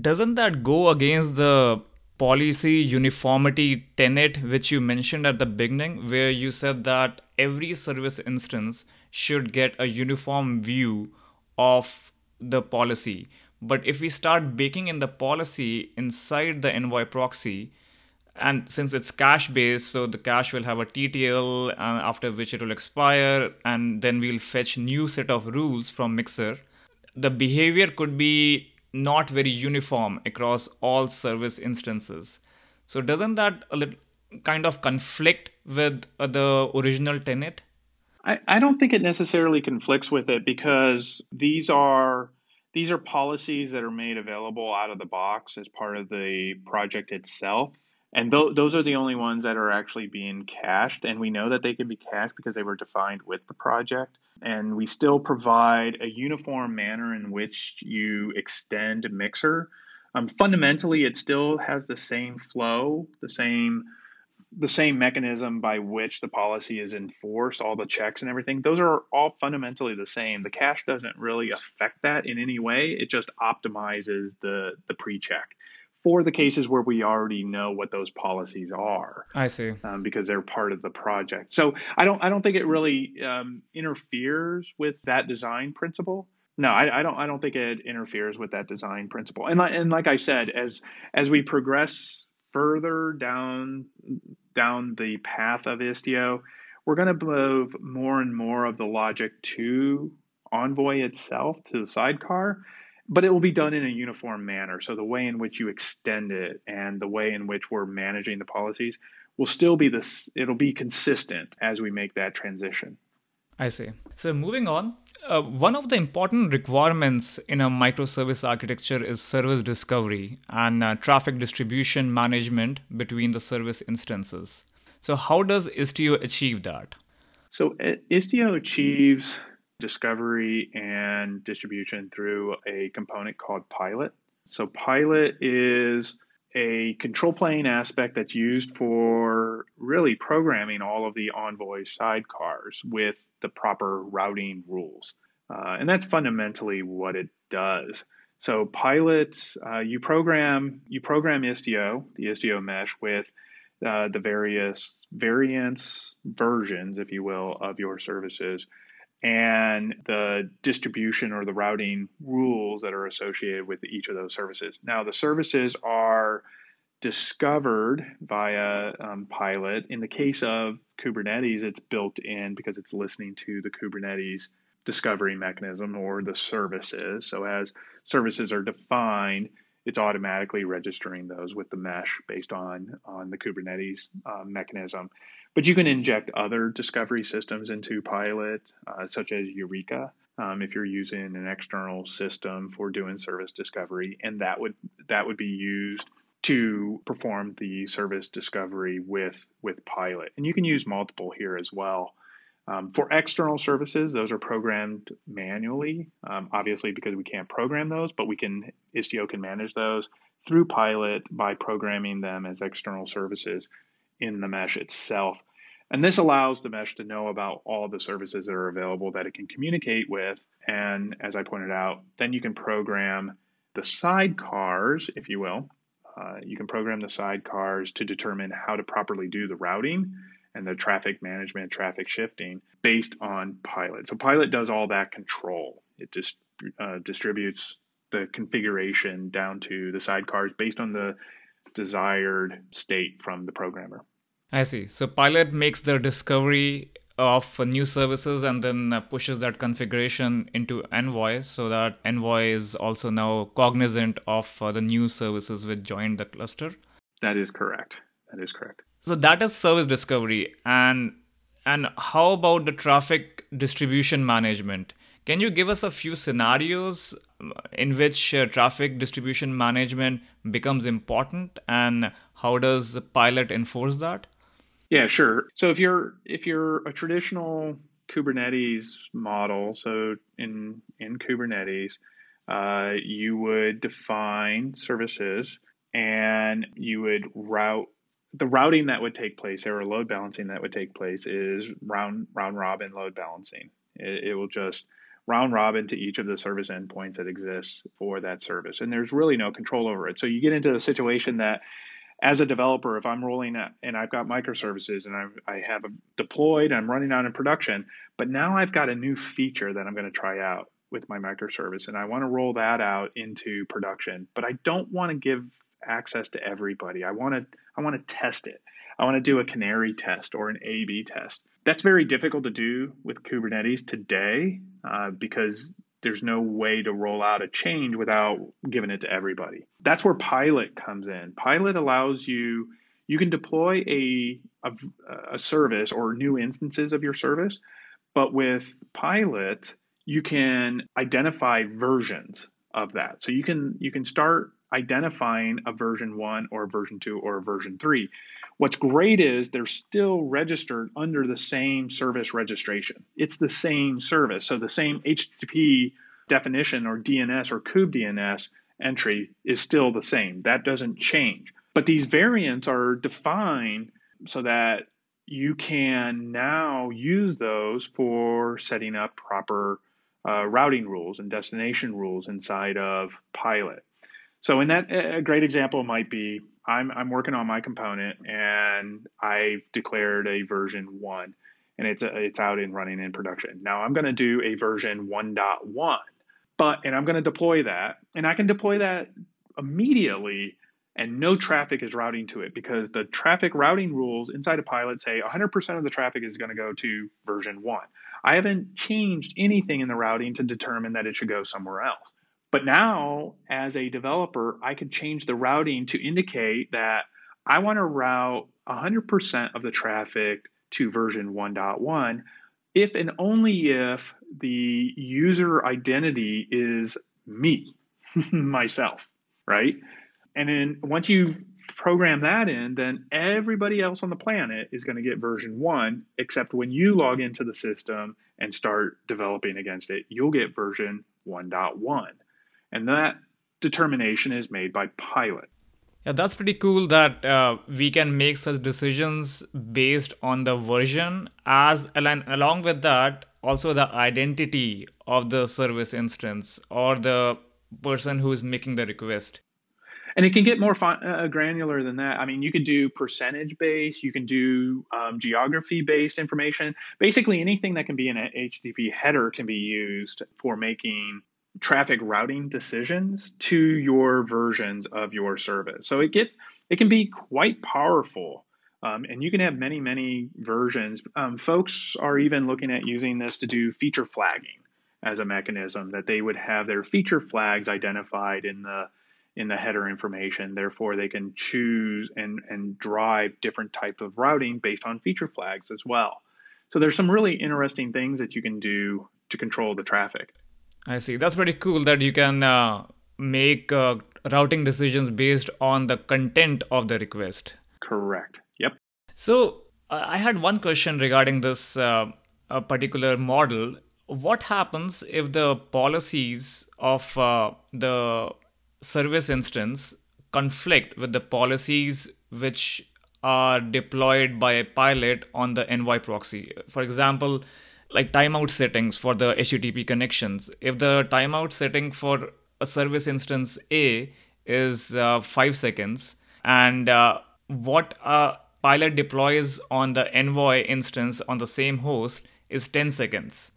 doesn't that go against the policy uniformity tenet, which you mentioned at the beginning, where you said that every service instance should get a uniform view of the policy. But if we start baking in the policy inside the envoy proxy, and since it's cache based, so the cache will have a TTL, uh, after which it will expire, and then we'll fetch new set of rules from Mixer. The behavior could be not very uniform across all service instances. So doesn't that a little kind of conflict with uh, the original tenet? I, I don't think it necessarily conflicts with it because these are these are policies that are made available out of the box as part of the project itself. And th- those are the only ones that are actually being cached. And we know that they can be cached because they were defined with the project and we still provide a uniform manner in which you extend Mixer. Um, fundamentally, it still has the same flow, the same the same mechanism by which the policy is enforced, all the checks and everything. Those are all fundamentally the same. The cache doesn't really affect that in any way. It just optimizes the the pre-check for the cases where we already know what those policies are. I see. Um, because they're part of the project. So I don't I don't think it really um, interferes with that design principle. No, I, I, don't I don't think it interferes with that design principle. And like, and like I said, as as we progress further down down the path of Istio, we're going to move more and more of the logic to Envoy itself to the sidecar but it will be done in a uniform manner. So the way in which you extend it and the way in which we're managing the policies will still be this. It'll be consistent as we make that transition. I see. So moving on, uh, one of the important requirements in a microservice architecture is service discovery and uh, traffic distribution management between the service instances. So how does Istio achieve that? So uh, Istio achieves discovery and distribution through a component called Pilot. So, Pilot is a control plane aspect that's used for really programming all of the Envoy sidecars with the proper routing rules. Uh, and that's fundamentally what it does. So Pilot, uh, you program you program Istio, the Istio mesh, with uh, the various variants versions, if you will, of your services and the distribution or the routing rules that are associated with each of those services. Now, the services are discovered via um, Pilot. In the case of Kubernetes, it's built in because it's listening to the Kubernetes discovery mechanism or the services. So, as services are defined, it's automatically registering those with the mesh based on on the Kubernetes uh, mechanism. But you can inject other discovery systems into Pilot, uh, such as Eureka, um, if you're using an external system for doing service discovery, and that would that would be used to perform the service discovery with with Pilot. And you can use multiple here as well. Um, for external services, those are programmed manually, um, obviously because we can't program those, but we can Istio can manage those through Pilot by programming them as external services in the mesh itself. And this allows the mesh to know about all the services that are available that it can communicate with. And as I pointed out, then you can program the sidecars, if you will. Uh, you can program the sidecars to determine how to properly do the routing and the traffic management, traffic shifting based on Pilot. So Pilot does all that control. It just uh, distributes the configuration down to the sidecars based on the desired state from the programmer. I see. So Pilot makes the discovery of new services and then uh, pushes that configuration into Envoy so that Envoy is also now cognizant of uh, the new services which joined the cluster. That is correct. That is correct. So that is service discovery and and how about the traffic distribution management? Can you give us a few scenarios uh, in which uh, traffic distribution management becomes important and how does Pilot enforce that? Yeah, sure. So if you're if you're a traditional Kubernetes model, so in in Kubernetes, uh, you would define services and you would route the routing that would take place or load balancing that would take place is round round robin load balancing. It, it will just round robin to each of the service endpoints that exists for that service, and there's really no control over it. So you get into a situation that as a developer, if I'm rolling a, and I've got microservices and I've, I have deployed, I'm running out in production, but now I've got a new feature that I'm going to try out with my microservice and I want to roll that out into production, but I don't want to give access to everybody. I want to I want to test it. I want to do a canary test or an A/B test. That's very difficult to do with Kubernetes today uh, because there's no way to roll out a change without giving it to everybody. That's where Pilot comes in. Pilot allows you you can deploy a, a, a service or new instances of your service, but with Pilot you can identify versions of that. So you can you can start identifying a version 1 or a version 2 or a version 3. What's great is they're still registered under the same service registration. It's the same service. So the same HTTP definition or DNS or kubedns entry is still the same. That doesn't change. But these variants are defined so that you can now use those for setting up proper uh, routing rules and destination rules inside of Pilot. So in that, a great example might be I'm, I'm working on my component and I've declared a version one and it's, a, it's out and running in production. Now I'm going to do a version 1.1, but, and I'm going to deploy that and I can deploy that immediately and no traffic is routing to it because the traffic routing rules inside of Pilot say 100% of the traffic is going to go to version one. I haven't changed anything in the routing to determine that it should go somewhere else. But now, as a developer, I could change the routing to indicate that I want to route 100% of the traffic to version 1.1 if and only if the user identity is me, myself, right? And then once you've programmed that in, then everybody else on the planet is going to get version one, except when you log into the system and start developing against it, you'll get version 1.1. And that determination is made by Pilot. Yeah, that's pretty cool that uh, we can make such decisions based on the version, as and along with that, also the identity of the service instance or the person who is making the request. And it can get more uh, granular than that. I mean, you could do percentage based, you can do um, geography based information. Basically, anything that can be in a HTTP header can be used for making traffic routing decisions to your versions of your service. So it gets it can be quite powerful. Um, and you can have many, many versions. Um, folks are even looking at using this to do feature flagging as a mechanism that they would have their feature flags identified in the in the header information. Therefore, they can choose and, and drive different type of routing based on feature flags as well. So there's some really interesting things that you can do to control the traffic. I see. That's pretty cool that you can uh, make uh, routing decisions based on the content of the request. Correct. Yep. So I had one question regarding this uh, particular model. What happens if the policies of uh, the service instance conflict with the policies which are deployed by a pilot on the envoy proxy? For example, like timeout settings for the HTTP connections. If the timeout setting for a service instance A is uh, five seconds, and uh, what a pilot deploys on the Envoy instance on the same host is 10 seconds.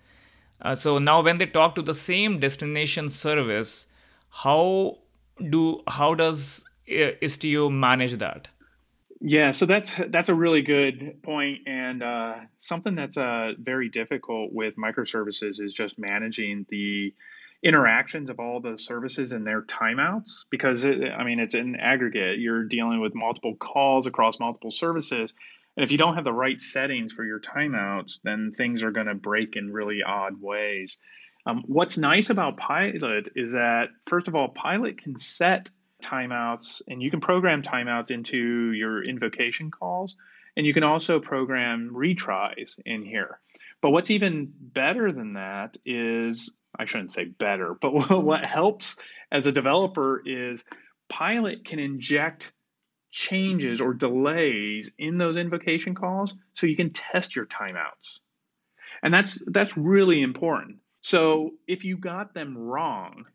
Uh, so now when they talk to the same destination service, how do how does uh, Istio manage that? Yeah, so that's that's a really good point, and uh, something that's uh, very difficult with microservices is just managing the interactions of all the services and their timeouts because it, I mean it's an aggregate. You're dealing with multiple calls across multiple services, and if you don't have the right settings for your timeouts, then things are going to break in really odd ways. Um, what's nice about Pilot is that first of all, Pilot can set timeouts and you can program timeouts into your invocation calls and you can also program retries in here. But what's even better than that is i shouldn't say better but what helps as a developer is pilot can inject changes or delays in those invocation calls so you can test your timeouts. And that's that's really important so if you got them wrong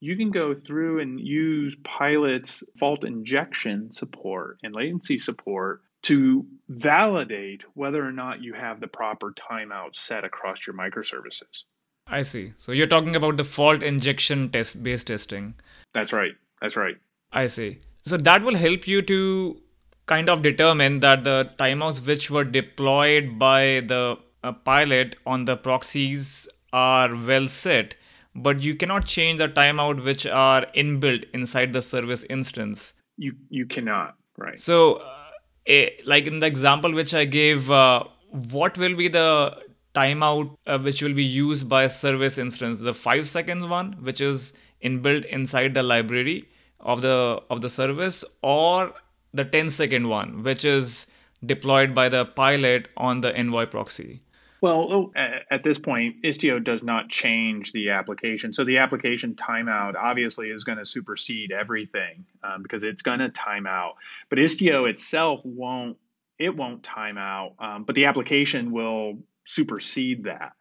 you can go through and use Pilot's fault injection support and latency support to validate whether or not you have the proper timeout set across your microservices. I see. So you're talking about the fault injection test based testing. That's right. That's right. I see. So that will help you to kind of determine that the timeouts which were deployed by the uh, pilot on the proxies are well set but you cannot change the timeout which are inbuilt inside the service instance. You you cannot, right? So, uh, a, like in the example which I gave, uh, what will be the timeout uh, which will be used by a service instance? The five seconds one, which is inbuilt inside the library of the of the service, or the 10 second one, which is deployed by the pilot on the envoy proxy. Well, oh, at this point, Istio does not change the application. So the application timeout obviously is going to supersede everything um, because it's going to time out. But Istio itself won't. It won't time out, um, but the application will supersede that.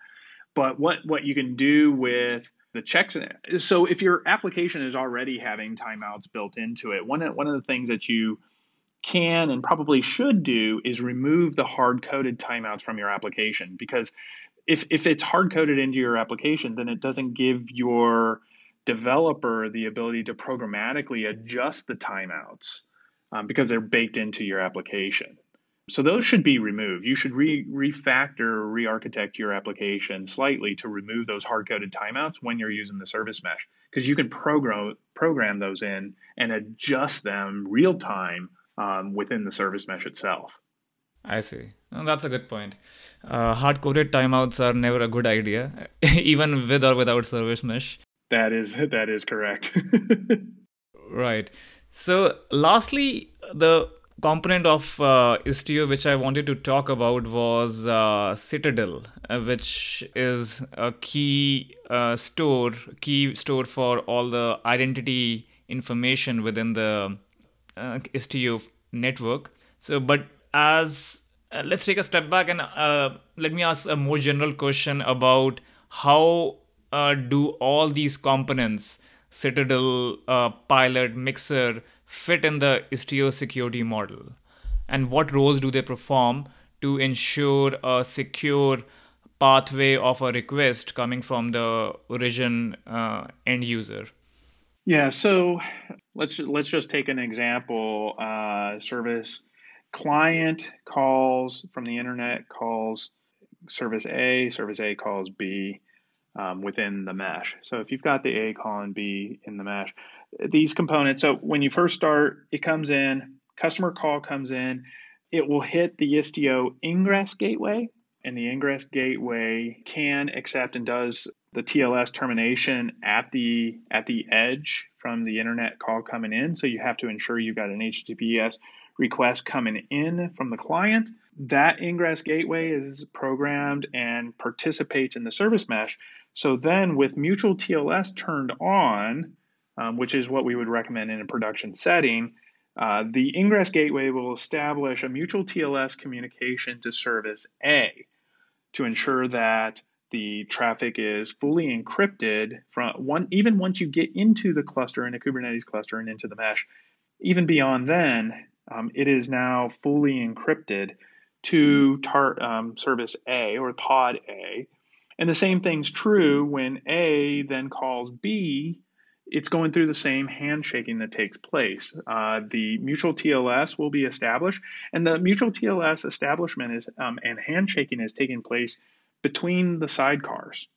But what what you can do with the checks so if your application is already having timeouts built into it, one one of the things that you can and probably should do is remove the hard coded timeouts from your application because if, if it's hard coded into your application, then it doesn't give your developer the ability to programmatically adjust the timeouts um, because they're baked into your application. So those should be removed. You should re- refactor, re-architect your application slightly to remove those hard-coded timeouts when you're using the service mesh because you can program program those in and adjust them real time um, within the service mesh itself. I see. Well, that's a good point. Uh, hard coded timeouts are never a good idea, even with or without service mesh. That is that is correct. right. So, lastly, the component of uh, Istio which I wanted to talk about was uh, Citadel, uh, which is a key uh, store, key store for all the identity information within the uh, network. So, but as uh, let's take a step back and uh, let me ask a more general question about how uh, do all these components, Citadel, uh, Pilot, Mixer, fit in the Istio security model? And what roles do they perform to ensure a secure pathway of a request coming from the origin uh, end user? Yeah, so let's let's just take an example. Uh, service client calls from the internet calls service A, service A calls B um, within the mesh. So if you've got the A calling B in the mesh, these components. So when you first start, it comes in, customer call comes in, it will hit the Istio ingress gateway, and the ingress gateway can accept and does the TLS termination at the at the edge from the internet call coming in. So you have to ensure you've got an HTTPS request coming in from the client. That ingress gateway is programmed and participates in the service mesh. So then, with mutual TLS turned on, um, which is what we would recommend in a production setting, uh, the ingress gateway will establish a mutual TLS communication to service A to ensure that the traffic is fully encrypted from one even once you get into the cluster in a Kubernetes cluster and into the mesh. Even beyond then, um, it is now fully encrypted to tar- um, service A or pod A. And the same thing's true when A then calls B. It's going through the same handshaking that takes place. Uh, the mutual TLS will be established, and the mutual TLS establishment is um, and handshaking is taking place between the sidecars,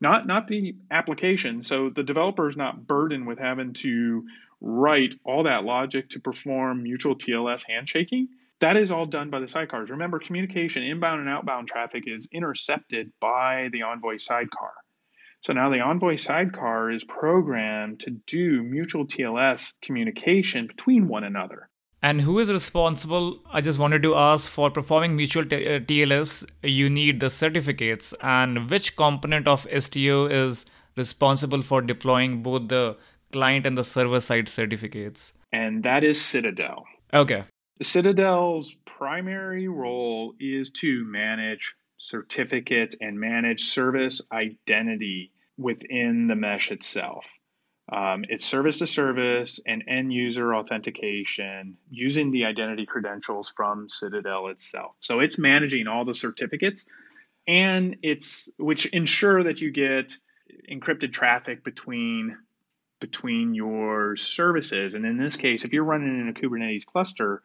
not not the application. So the developer is not burdened with having to write all that logic to perform mutual TLS handshaking. That is all done by the sidecars. Remember, communication, inbound and outbound traffic is intercepted by the Envoy sidecar. So now the Envoy sidecar is programmed to do mutual TLS communication between one another. And who is responsible? I just wanted to ask for performing mutual t- uh, TLS, you need the certificates. And which component of Istio is responsible for deploying both the client and the server side certificates? And that is Citadel. Okay. Citadel's primary role is to manage certificates and manage service identity within the mesh itself. Um, it's service to service and end user authentication using the identity credentials from Citadel itself. So it's managing all the certificates and it's which ensure that you get encrypted traffic between between your services. And in this case, if you're running in a Kubernetes cluster,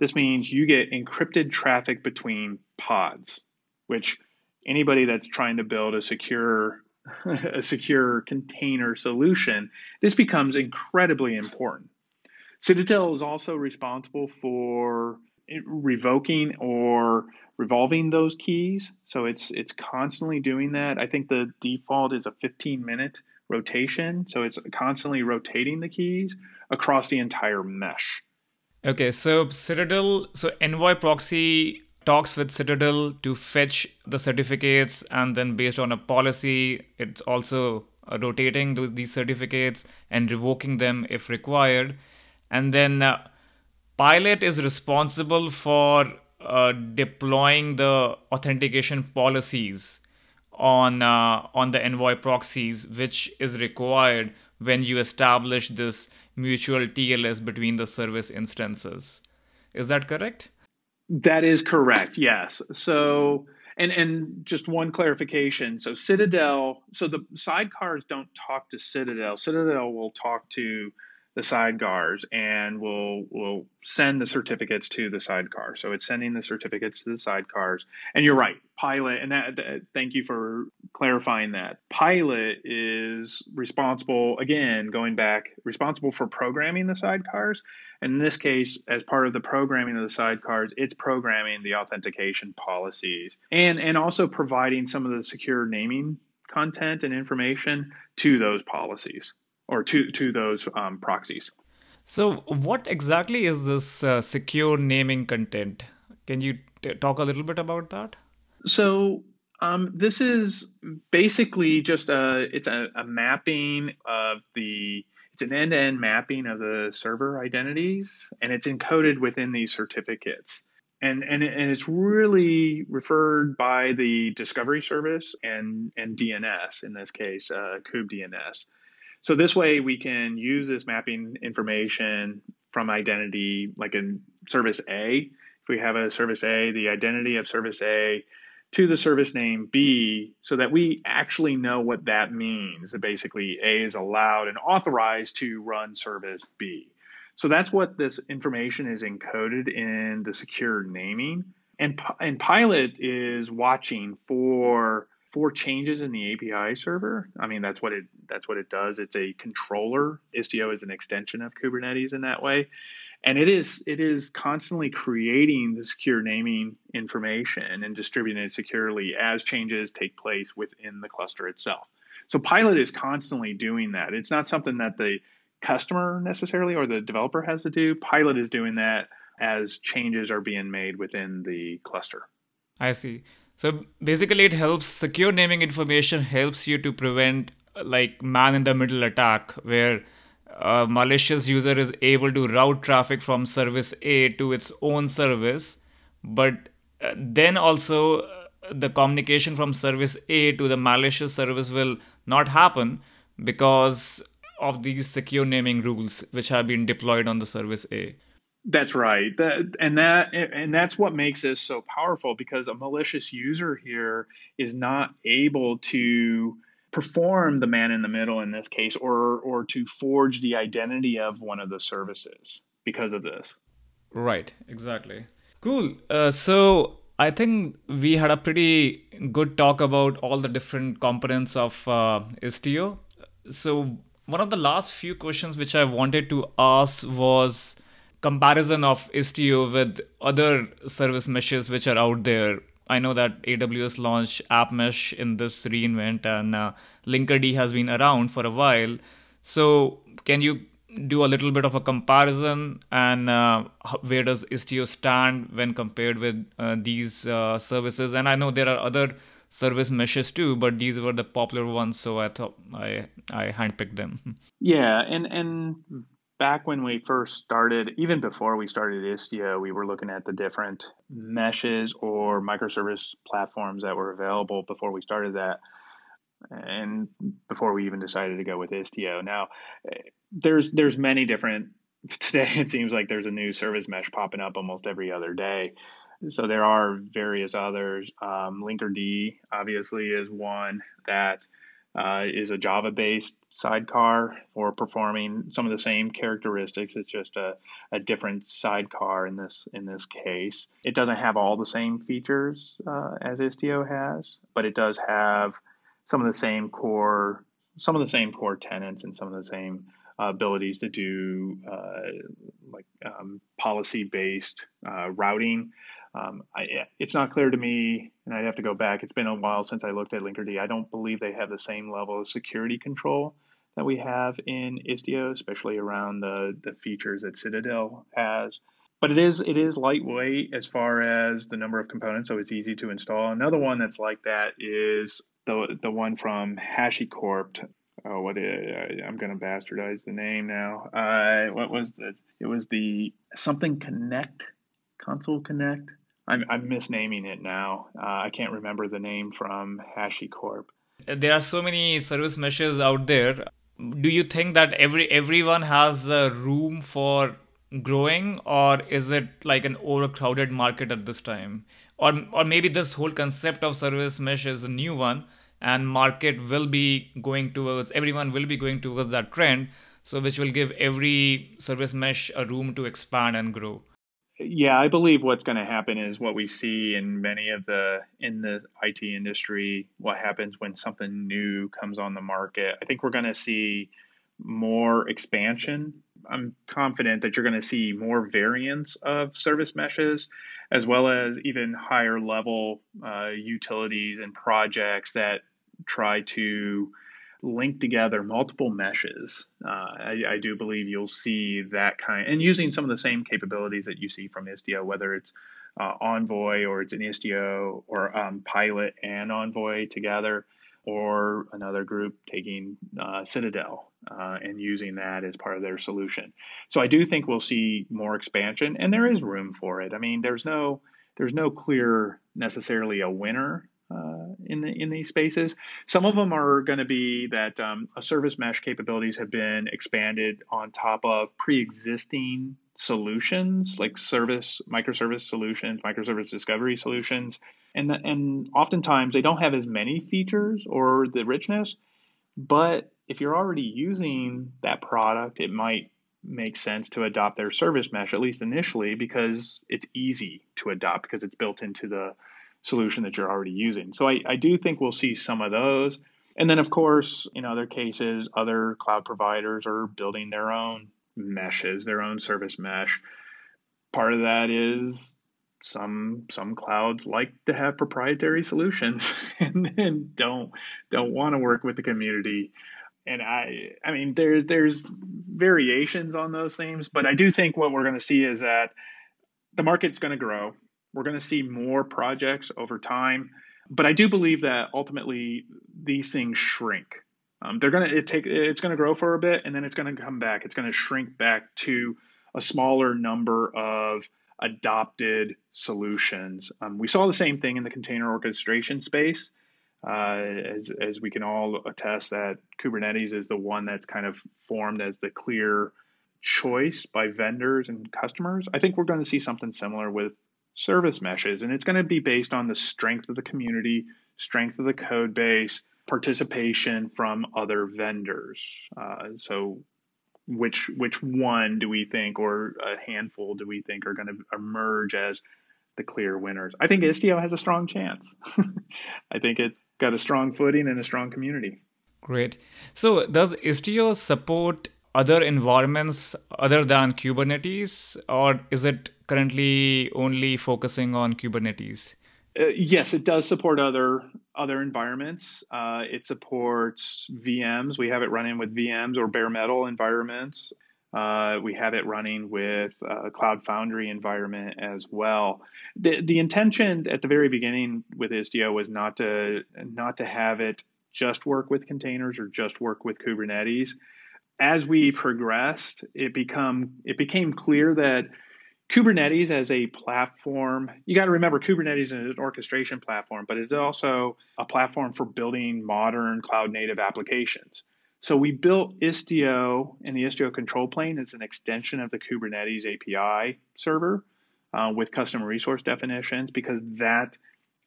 this means you get encrypted traffic between pods, which anybody that's trying to build a secure a secure container solution, this becomes incredibly important. Citadel is also responsible for revoking or revolving those keys. So it's it's constantly doing that. I think the default is a 15 minute rotation. So it's constantly rotating the keys across the entire mesh. Okay, so Citadel, so Envoy proxy talks with Citadel to fetch the certificates, and then based on a policy, it's also uh, rotating those these certificates and revoking them if required. And then uh, Pilot is responsible for uh, deploying the authentication policies on uh, on the Envoy proxies, which is required when you establish this mutual TLS between the service instances. Is that correct? That is correct. Yes. So and and just one clarification. So Citadel, so the sidecars don't talk to Citadel. Citadel will talk to the sidecars and will will send the certificates to the sidecar. So it's sending the certificates to the sidecars. And you're right, Pilot. And that, that, thank you for clarifying that. Pilot is responsible again, going back, responsible for programming the sidecars. And in this case, as part of the programming of the sidecars, it's programming the authentication policies and and also providing some of the secure naming content and information to those policies or to to those um, proxies. So, what exactly is this uh, secure naming content? Can you t- talk a little bit about that? So, um, this is basically just a it's a, a mapping of the it's an end-to-end mapping of the server identities, and it's encoded within these certificates. And, and, and it's really referred by the discovery service and, and DNS in this case, uh, kubedns. So this way we can use this mapping information from identity, like in service A. If we have a service A, the identity of service A to the service name B so that we actually know what that means. That basically, A is allowed and authorized to run service B. So that's what this information is encoded in the secure naming. And, and Pilot is watching for for changes in the API server. I mean, that's what it that's what it does. It's a controller. Istio is an extension of Kubernetes in that way and it is it is constantly creating the secure naming information and distributing it securely as changes take place within the cluster itself. So pilot is constantly doing that. It's not something that the customer necessarily or the developer has to do. Pilot is doing that as changes are being made within the cluster. I see. So basically it helps secure naming information helps you to prevent like man in the middle attack where a malicious user is able to route traffic from service A to its own service, but uh, then also uh, the communication from service A to the malicious service will not happen because of these secure naming rules which have been deployed on the service A. That's right. That, and that and that's what makes this so powerful because a malicious user here is not able to perform the man in the middle in this case or or to forge the identity of one of the services because of this. Right exactly. Cool. Uh, so i think we had a pretty good talk about all the different components of uh, istio so one of the last few questions which i wanted to ask was comparison of istio with other service meshes which are out there I know that AWS launched App Mesh in this reInvent, and uh, Linkerd has been around for a while. So, can you do a little bit of a comparison and uh, where does Istio stand when compared with uh, these uh, services? And I know there are other service meshes too, but these were the popular ones, so I thought I I handpicked them. Yeah, and and back when we first started, even before we started Istio, we were looking at the different meshes or microservice platforms that were available before we started that, and before we even decided to go with Istio. Now, there's there's many different. Today, it seems like there's a new service mesh popping up almost every other day. So there are various others. Um, Linkerd obviously is one that uh, is a Java based sidecar for performing some of the same characteristics. It's just a, a different sidecar in this in this case. It doesn't have all the same features uh, as Istio has, but it does have some of the same core some of the same core tenants and some of the same uh, abilities to do uh, like um, policy based uh, routing um, I, it's not clear to me, and I'd have to go back. It's been a while since I looked at Linkerd. I don't believe they have the same level of security control that we have in Istio, especially around the, the features that Citadel has. But it is it is lightweight as far as the number of components, so it's easy to install. Another one that's like that is the the one from HashiCorp. Oh, what is, I'm going to bastardize the name now. Uh, what was the? It was the something Connect Consul Connect. I'm, I'm misnaming it now. Uh, I can't remember the name from HashiCorp. There are so many service meshes out there. Do you think that every everyone has a room for growing, or is it like an overcrowded market at this time? Or or maybe this whole concept of service mesh is a new one, and market will be going towards everyone will be going towards that trend. So which will give every service mesh a room to expand and grow yeah, I believe what's going to happen is what we see in many of the in the IT industry. What happens when something new comes on the market? I think we're going to see more expansion. I'm confident that you're going to see more variants of service meshes, as well as even higher level uh, utilities and projects that try to link together multiple meshes. Uh, I, I, do believe you'll see that kind, and using some of the same capabilities that you see from Istio, whether it's uh, Envoy or it's an Istio or um, Pilot and Envoy together, or another group taking uh, Citadel uh, and using that as part of their solution. So I do think we'll see more expansion, and there is room for it. I mean, there's no there's no clear necessarily a winner uh, in the in these spaces. Some of them are going to be that um, a service mesh capabilities have been expanded on top of pre-existing solutions like service microservice solutions, microservice discovery solutions, and the, and oftentimes they don't have as many features or the richness, but if you're already using that product, it might make sense to adopt their service mesh at least initially because it's easy to adopt because it's built into the solution that you're already using. So I, I do think we'll see some of those. And then, of course, in other cases, other cloud providers are building their own meshes, their own service mesh. Part of that is some some clouds like to have proprietary solutions and, and don't don't want to work with the community and I I mean there there's variations on those themes, but I do think what we're going to see is that the market's going to grow. We're going to see more projects over time, but I do believe that ultimately these things shrink. Um, they're going to it take it's going to grow for a bit, and then it's going to come back. It's going to shrink back to a smaller number of adopted solutions. Um, we saw the same thing in the container orchestration space. Uh, as, as we can all attest that Kubernetes is the one that's kind of formed as the clear choice by vendors and customers. I think we're going to see something similar with service meshes, and it's going to be based on the strength of the community, strength of the code base, participation from other vendors. Uh, so, which which one do we think, or a handful do we think, are going to emerge as the clear winners? I think Istio has a strong chance. I think it's got a strong footing and a strong community. Great. So, does Istio support other environments other than Kubernetes, or is it currently only focusing on Kubernetes? Uh, yes, it does support other other environments. Uh, it supports VMs. We have it running with VMs or bare metal environments. Uh, we have it running with a Cloud Foundry environment as well. The the intention at the very beginning with Istio was not to not to have it just work with containers or just work with Kubernetes. As we progressed, it become it became clear that Kubernetes as a platform, you got to remember Kubernetes is an orchestration platform, but it's also a platform for building modern cloud native applications. So we built Istio and the Istio control plane as an extension of the Kubernetes API server uh, with custom resource definitions because that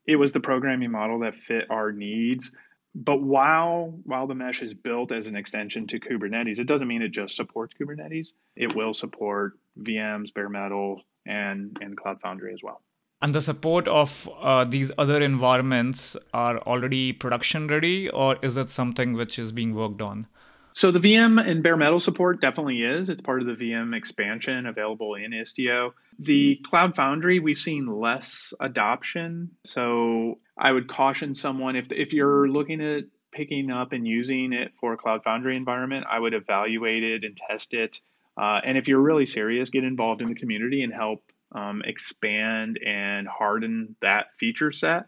it was the programming model that fit our needs. But while while the mesh is built as an extension to Kubernetes, it doesn't mean it just supports Kubernetes. It will support VMs, bare metal, and and Cloud Foundry as well. And the support of uh, these other environments are already production ready, or is it something which is being worked on? So the VM and bare metal support definitely is. It's part of the VM expansion available in Istio. The Cloud Foundry, we've seen less adoption. So I would caution someone if if you're looking at picking up and using it for a Cloud Foundry environment, I would evaluate it and test it. Uh, and if you're really serious, get involved in the community and help um, expand and harden that feature set,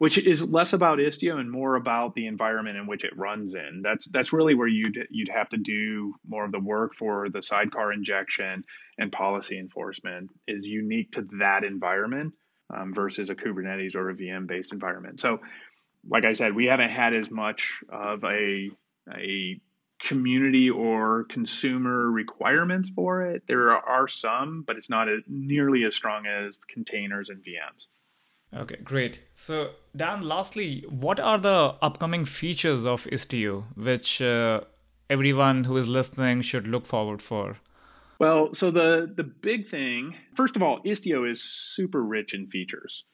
which is less about Istio and more about the environment in which it runs in. That's that's really where you'd you'd have to do more of the work for the sidecar injection and policy enforcement is unique to that environment um, versus a Kubernetes or a VM based environment. So, like I said, we haven't had as much of a a community or consumer requirements for it. There are some, but it's not nearly as strong as containers and VMs. Okay, great. So, Dan, lastly, what are the upcoming features of Istio which uh, everyone who is listening should look forward for? Well, so the the big thing, first of all, Istio is super rich in features.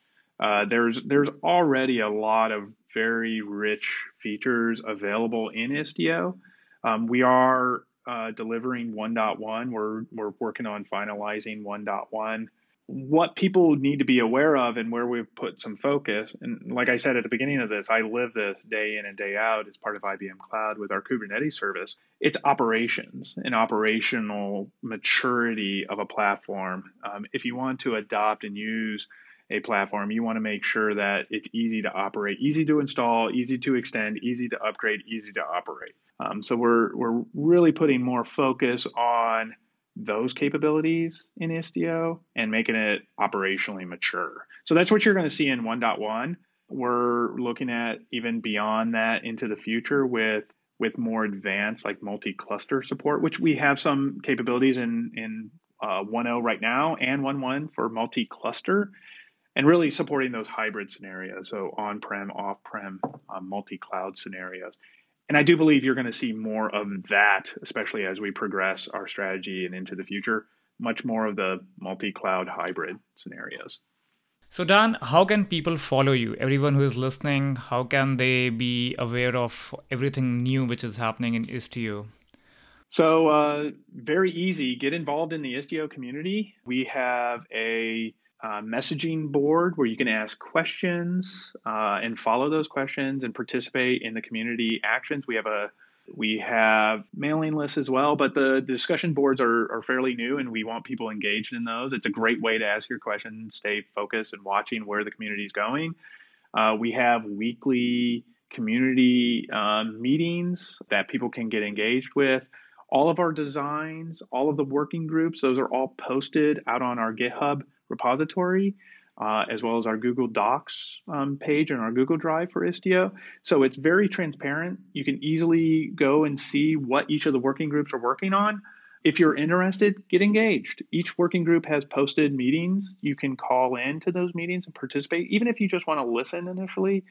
Uh, there's there's already a lot of very rich features available in Istio. Um, we are uh, delivering 1.1. We're we're working on finalizing 1.1. What people need to be aware of and where we've put some focus, and like I said at the beginning of this, I live this day in and day out as part of IBM Cloud with our Kubernetes service. It's operations and operational maturity of a platform. Um, if you want to adopt and use a platform, you want to make sure that it's easy to operate, easy to install, easy to extend, easy to upgrade, easy to operate. Um, so we're we're really putting more focus on those capabilities in Istio and making it operationally mature. So that's what you're going to see in 1.1. We're looking at even beyond that into the future with with more advanced like multi-cluster support, which we have some capabilities in in uh, 1.0 right now and 1.1 for multi-cluster, and really supporting those hybrid scenarios, so on-prem, off-prem, uh, multi-cloud scenarios. And I do believe you're going to see more of that, especially as we progress our strategy and into the future, much more of the multi-cloud hybrid scenarios. So, Dan, how can people follow you? Everyone who is listening, how can they be aware of everything new which is happening in Istio? So, uh, very easy. Get involved in the Istio community. We have a uh, messaging board where you can ask questions uh, and follow those questions and participate in the community actions. We have a we have mailing lists as well, but the discussion boards are, are fairly new and we want people engaged in those. It's a great way to ask your questions, stay focused and watching where the community is going. Uh, we have weekly community um, meetings that people can get engaged with. All of our designs, all of the working groups, those are all posted out on our GitHub repository uh, as well as our Google Docs um, page and our Google Drive for Istio. So it's very transparent. You can easily go and see what each of the working groups are working on. If you're interested, get engaged. Each working group has posted meetings. You can call in to those meetings and participate, even if you just want to listen initially.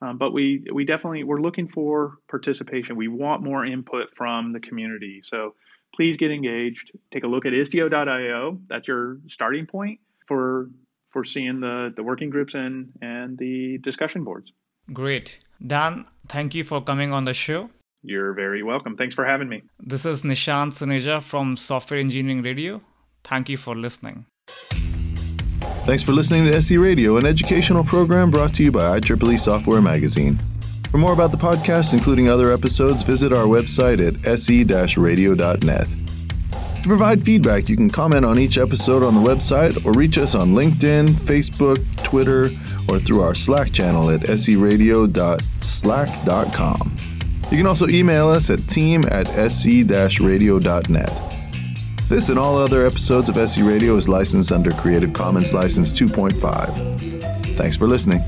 Um, but we we definitely we're looking for participation. We want more input from the community. So please get engaged. Take a look at istio.io. That's your starting point for for seeing the, the working groups and, and the discussion boards. Great. Dan, thank you for coming on the show. You're very welcome. Thanks for having me. This is Nishant Suneja from Software Engineering Radio. Thank you for listening. Thanks for listening to SE Radio, an educational program brought to you by IEEE Software Magazine. For more about the podcast, including other episodes, visit our website at se-radio.net. To provide feedback, you can comment on each episode on the website or reach us on LinkedIn, Facebook, Twitter, or through our Slack channel at seradio.slack.com. You can also email us at team at se-radio.net. This and all other episodes of SE Radio is licensed under Creative Commons License 2.5. Thanks for listening.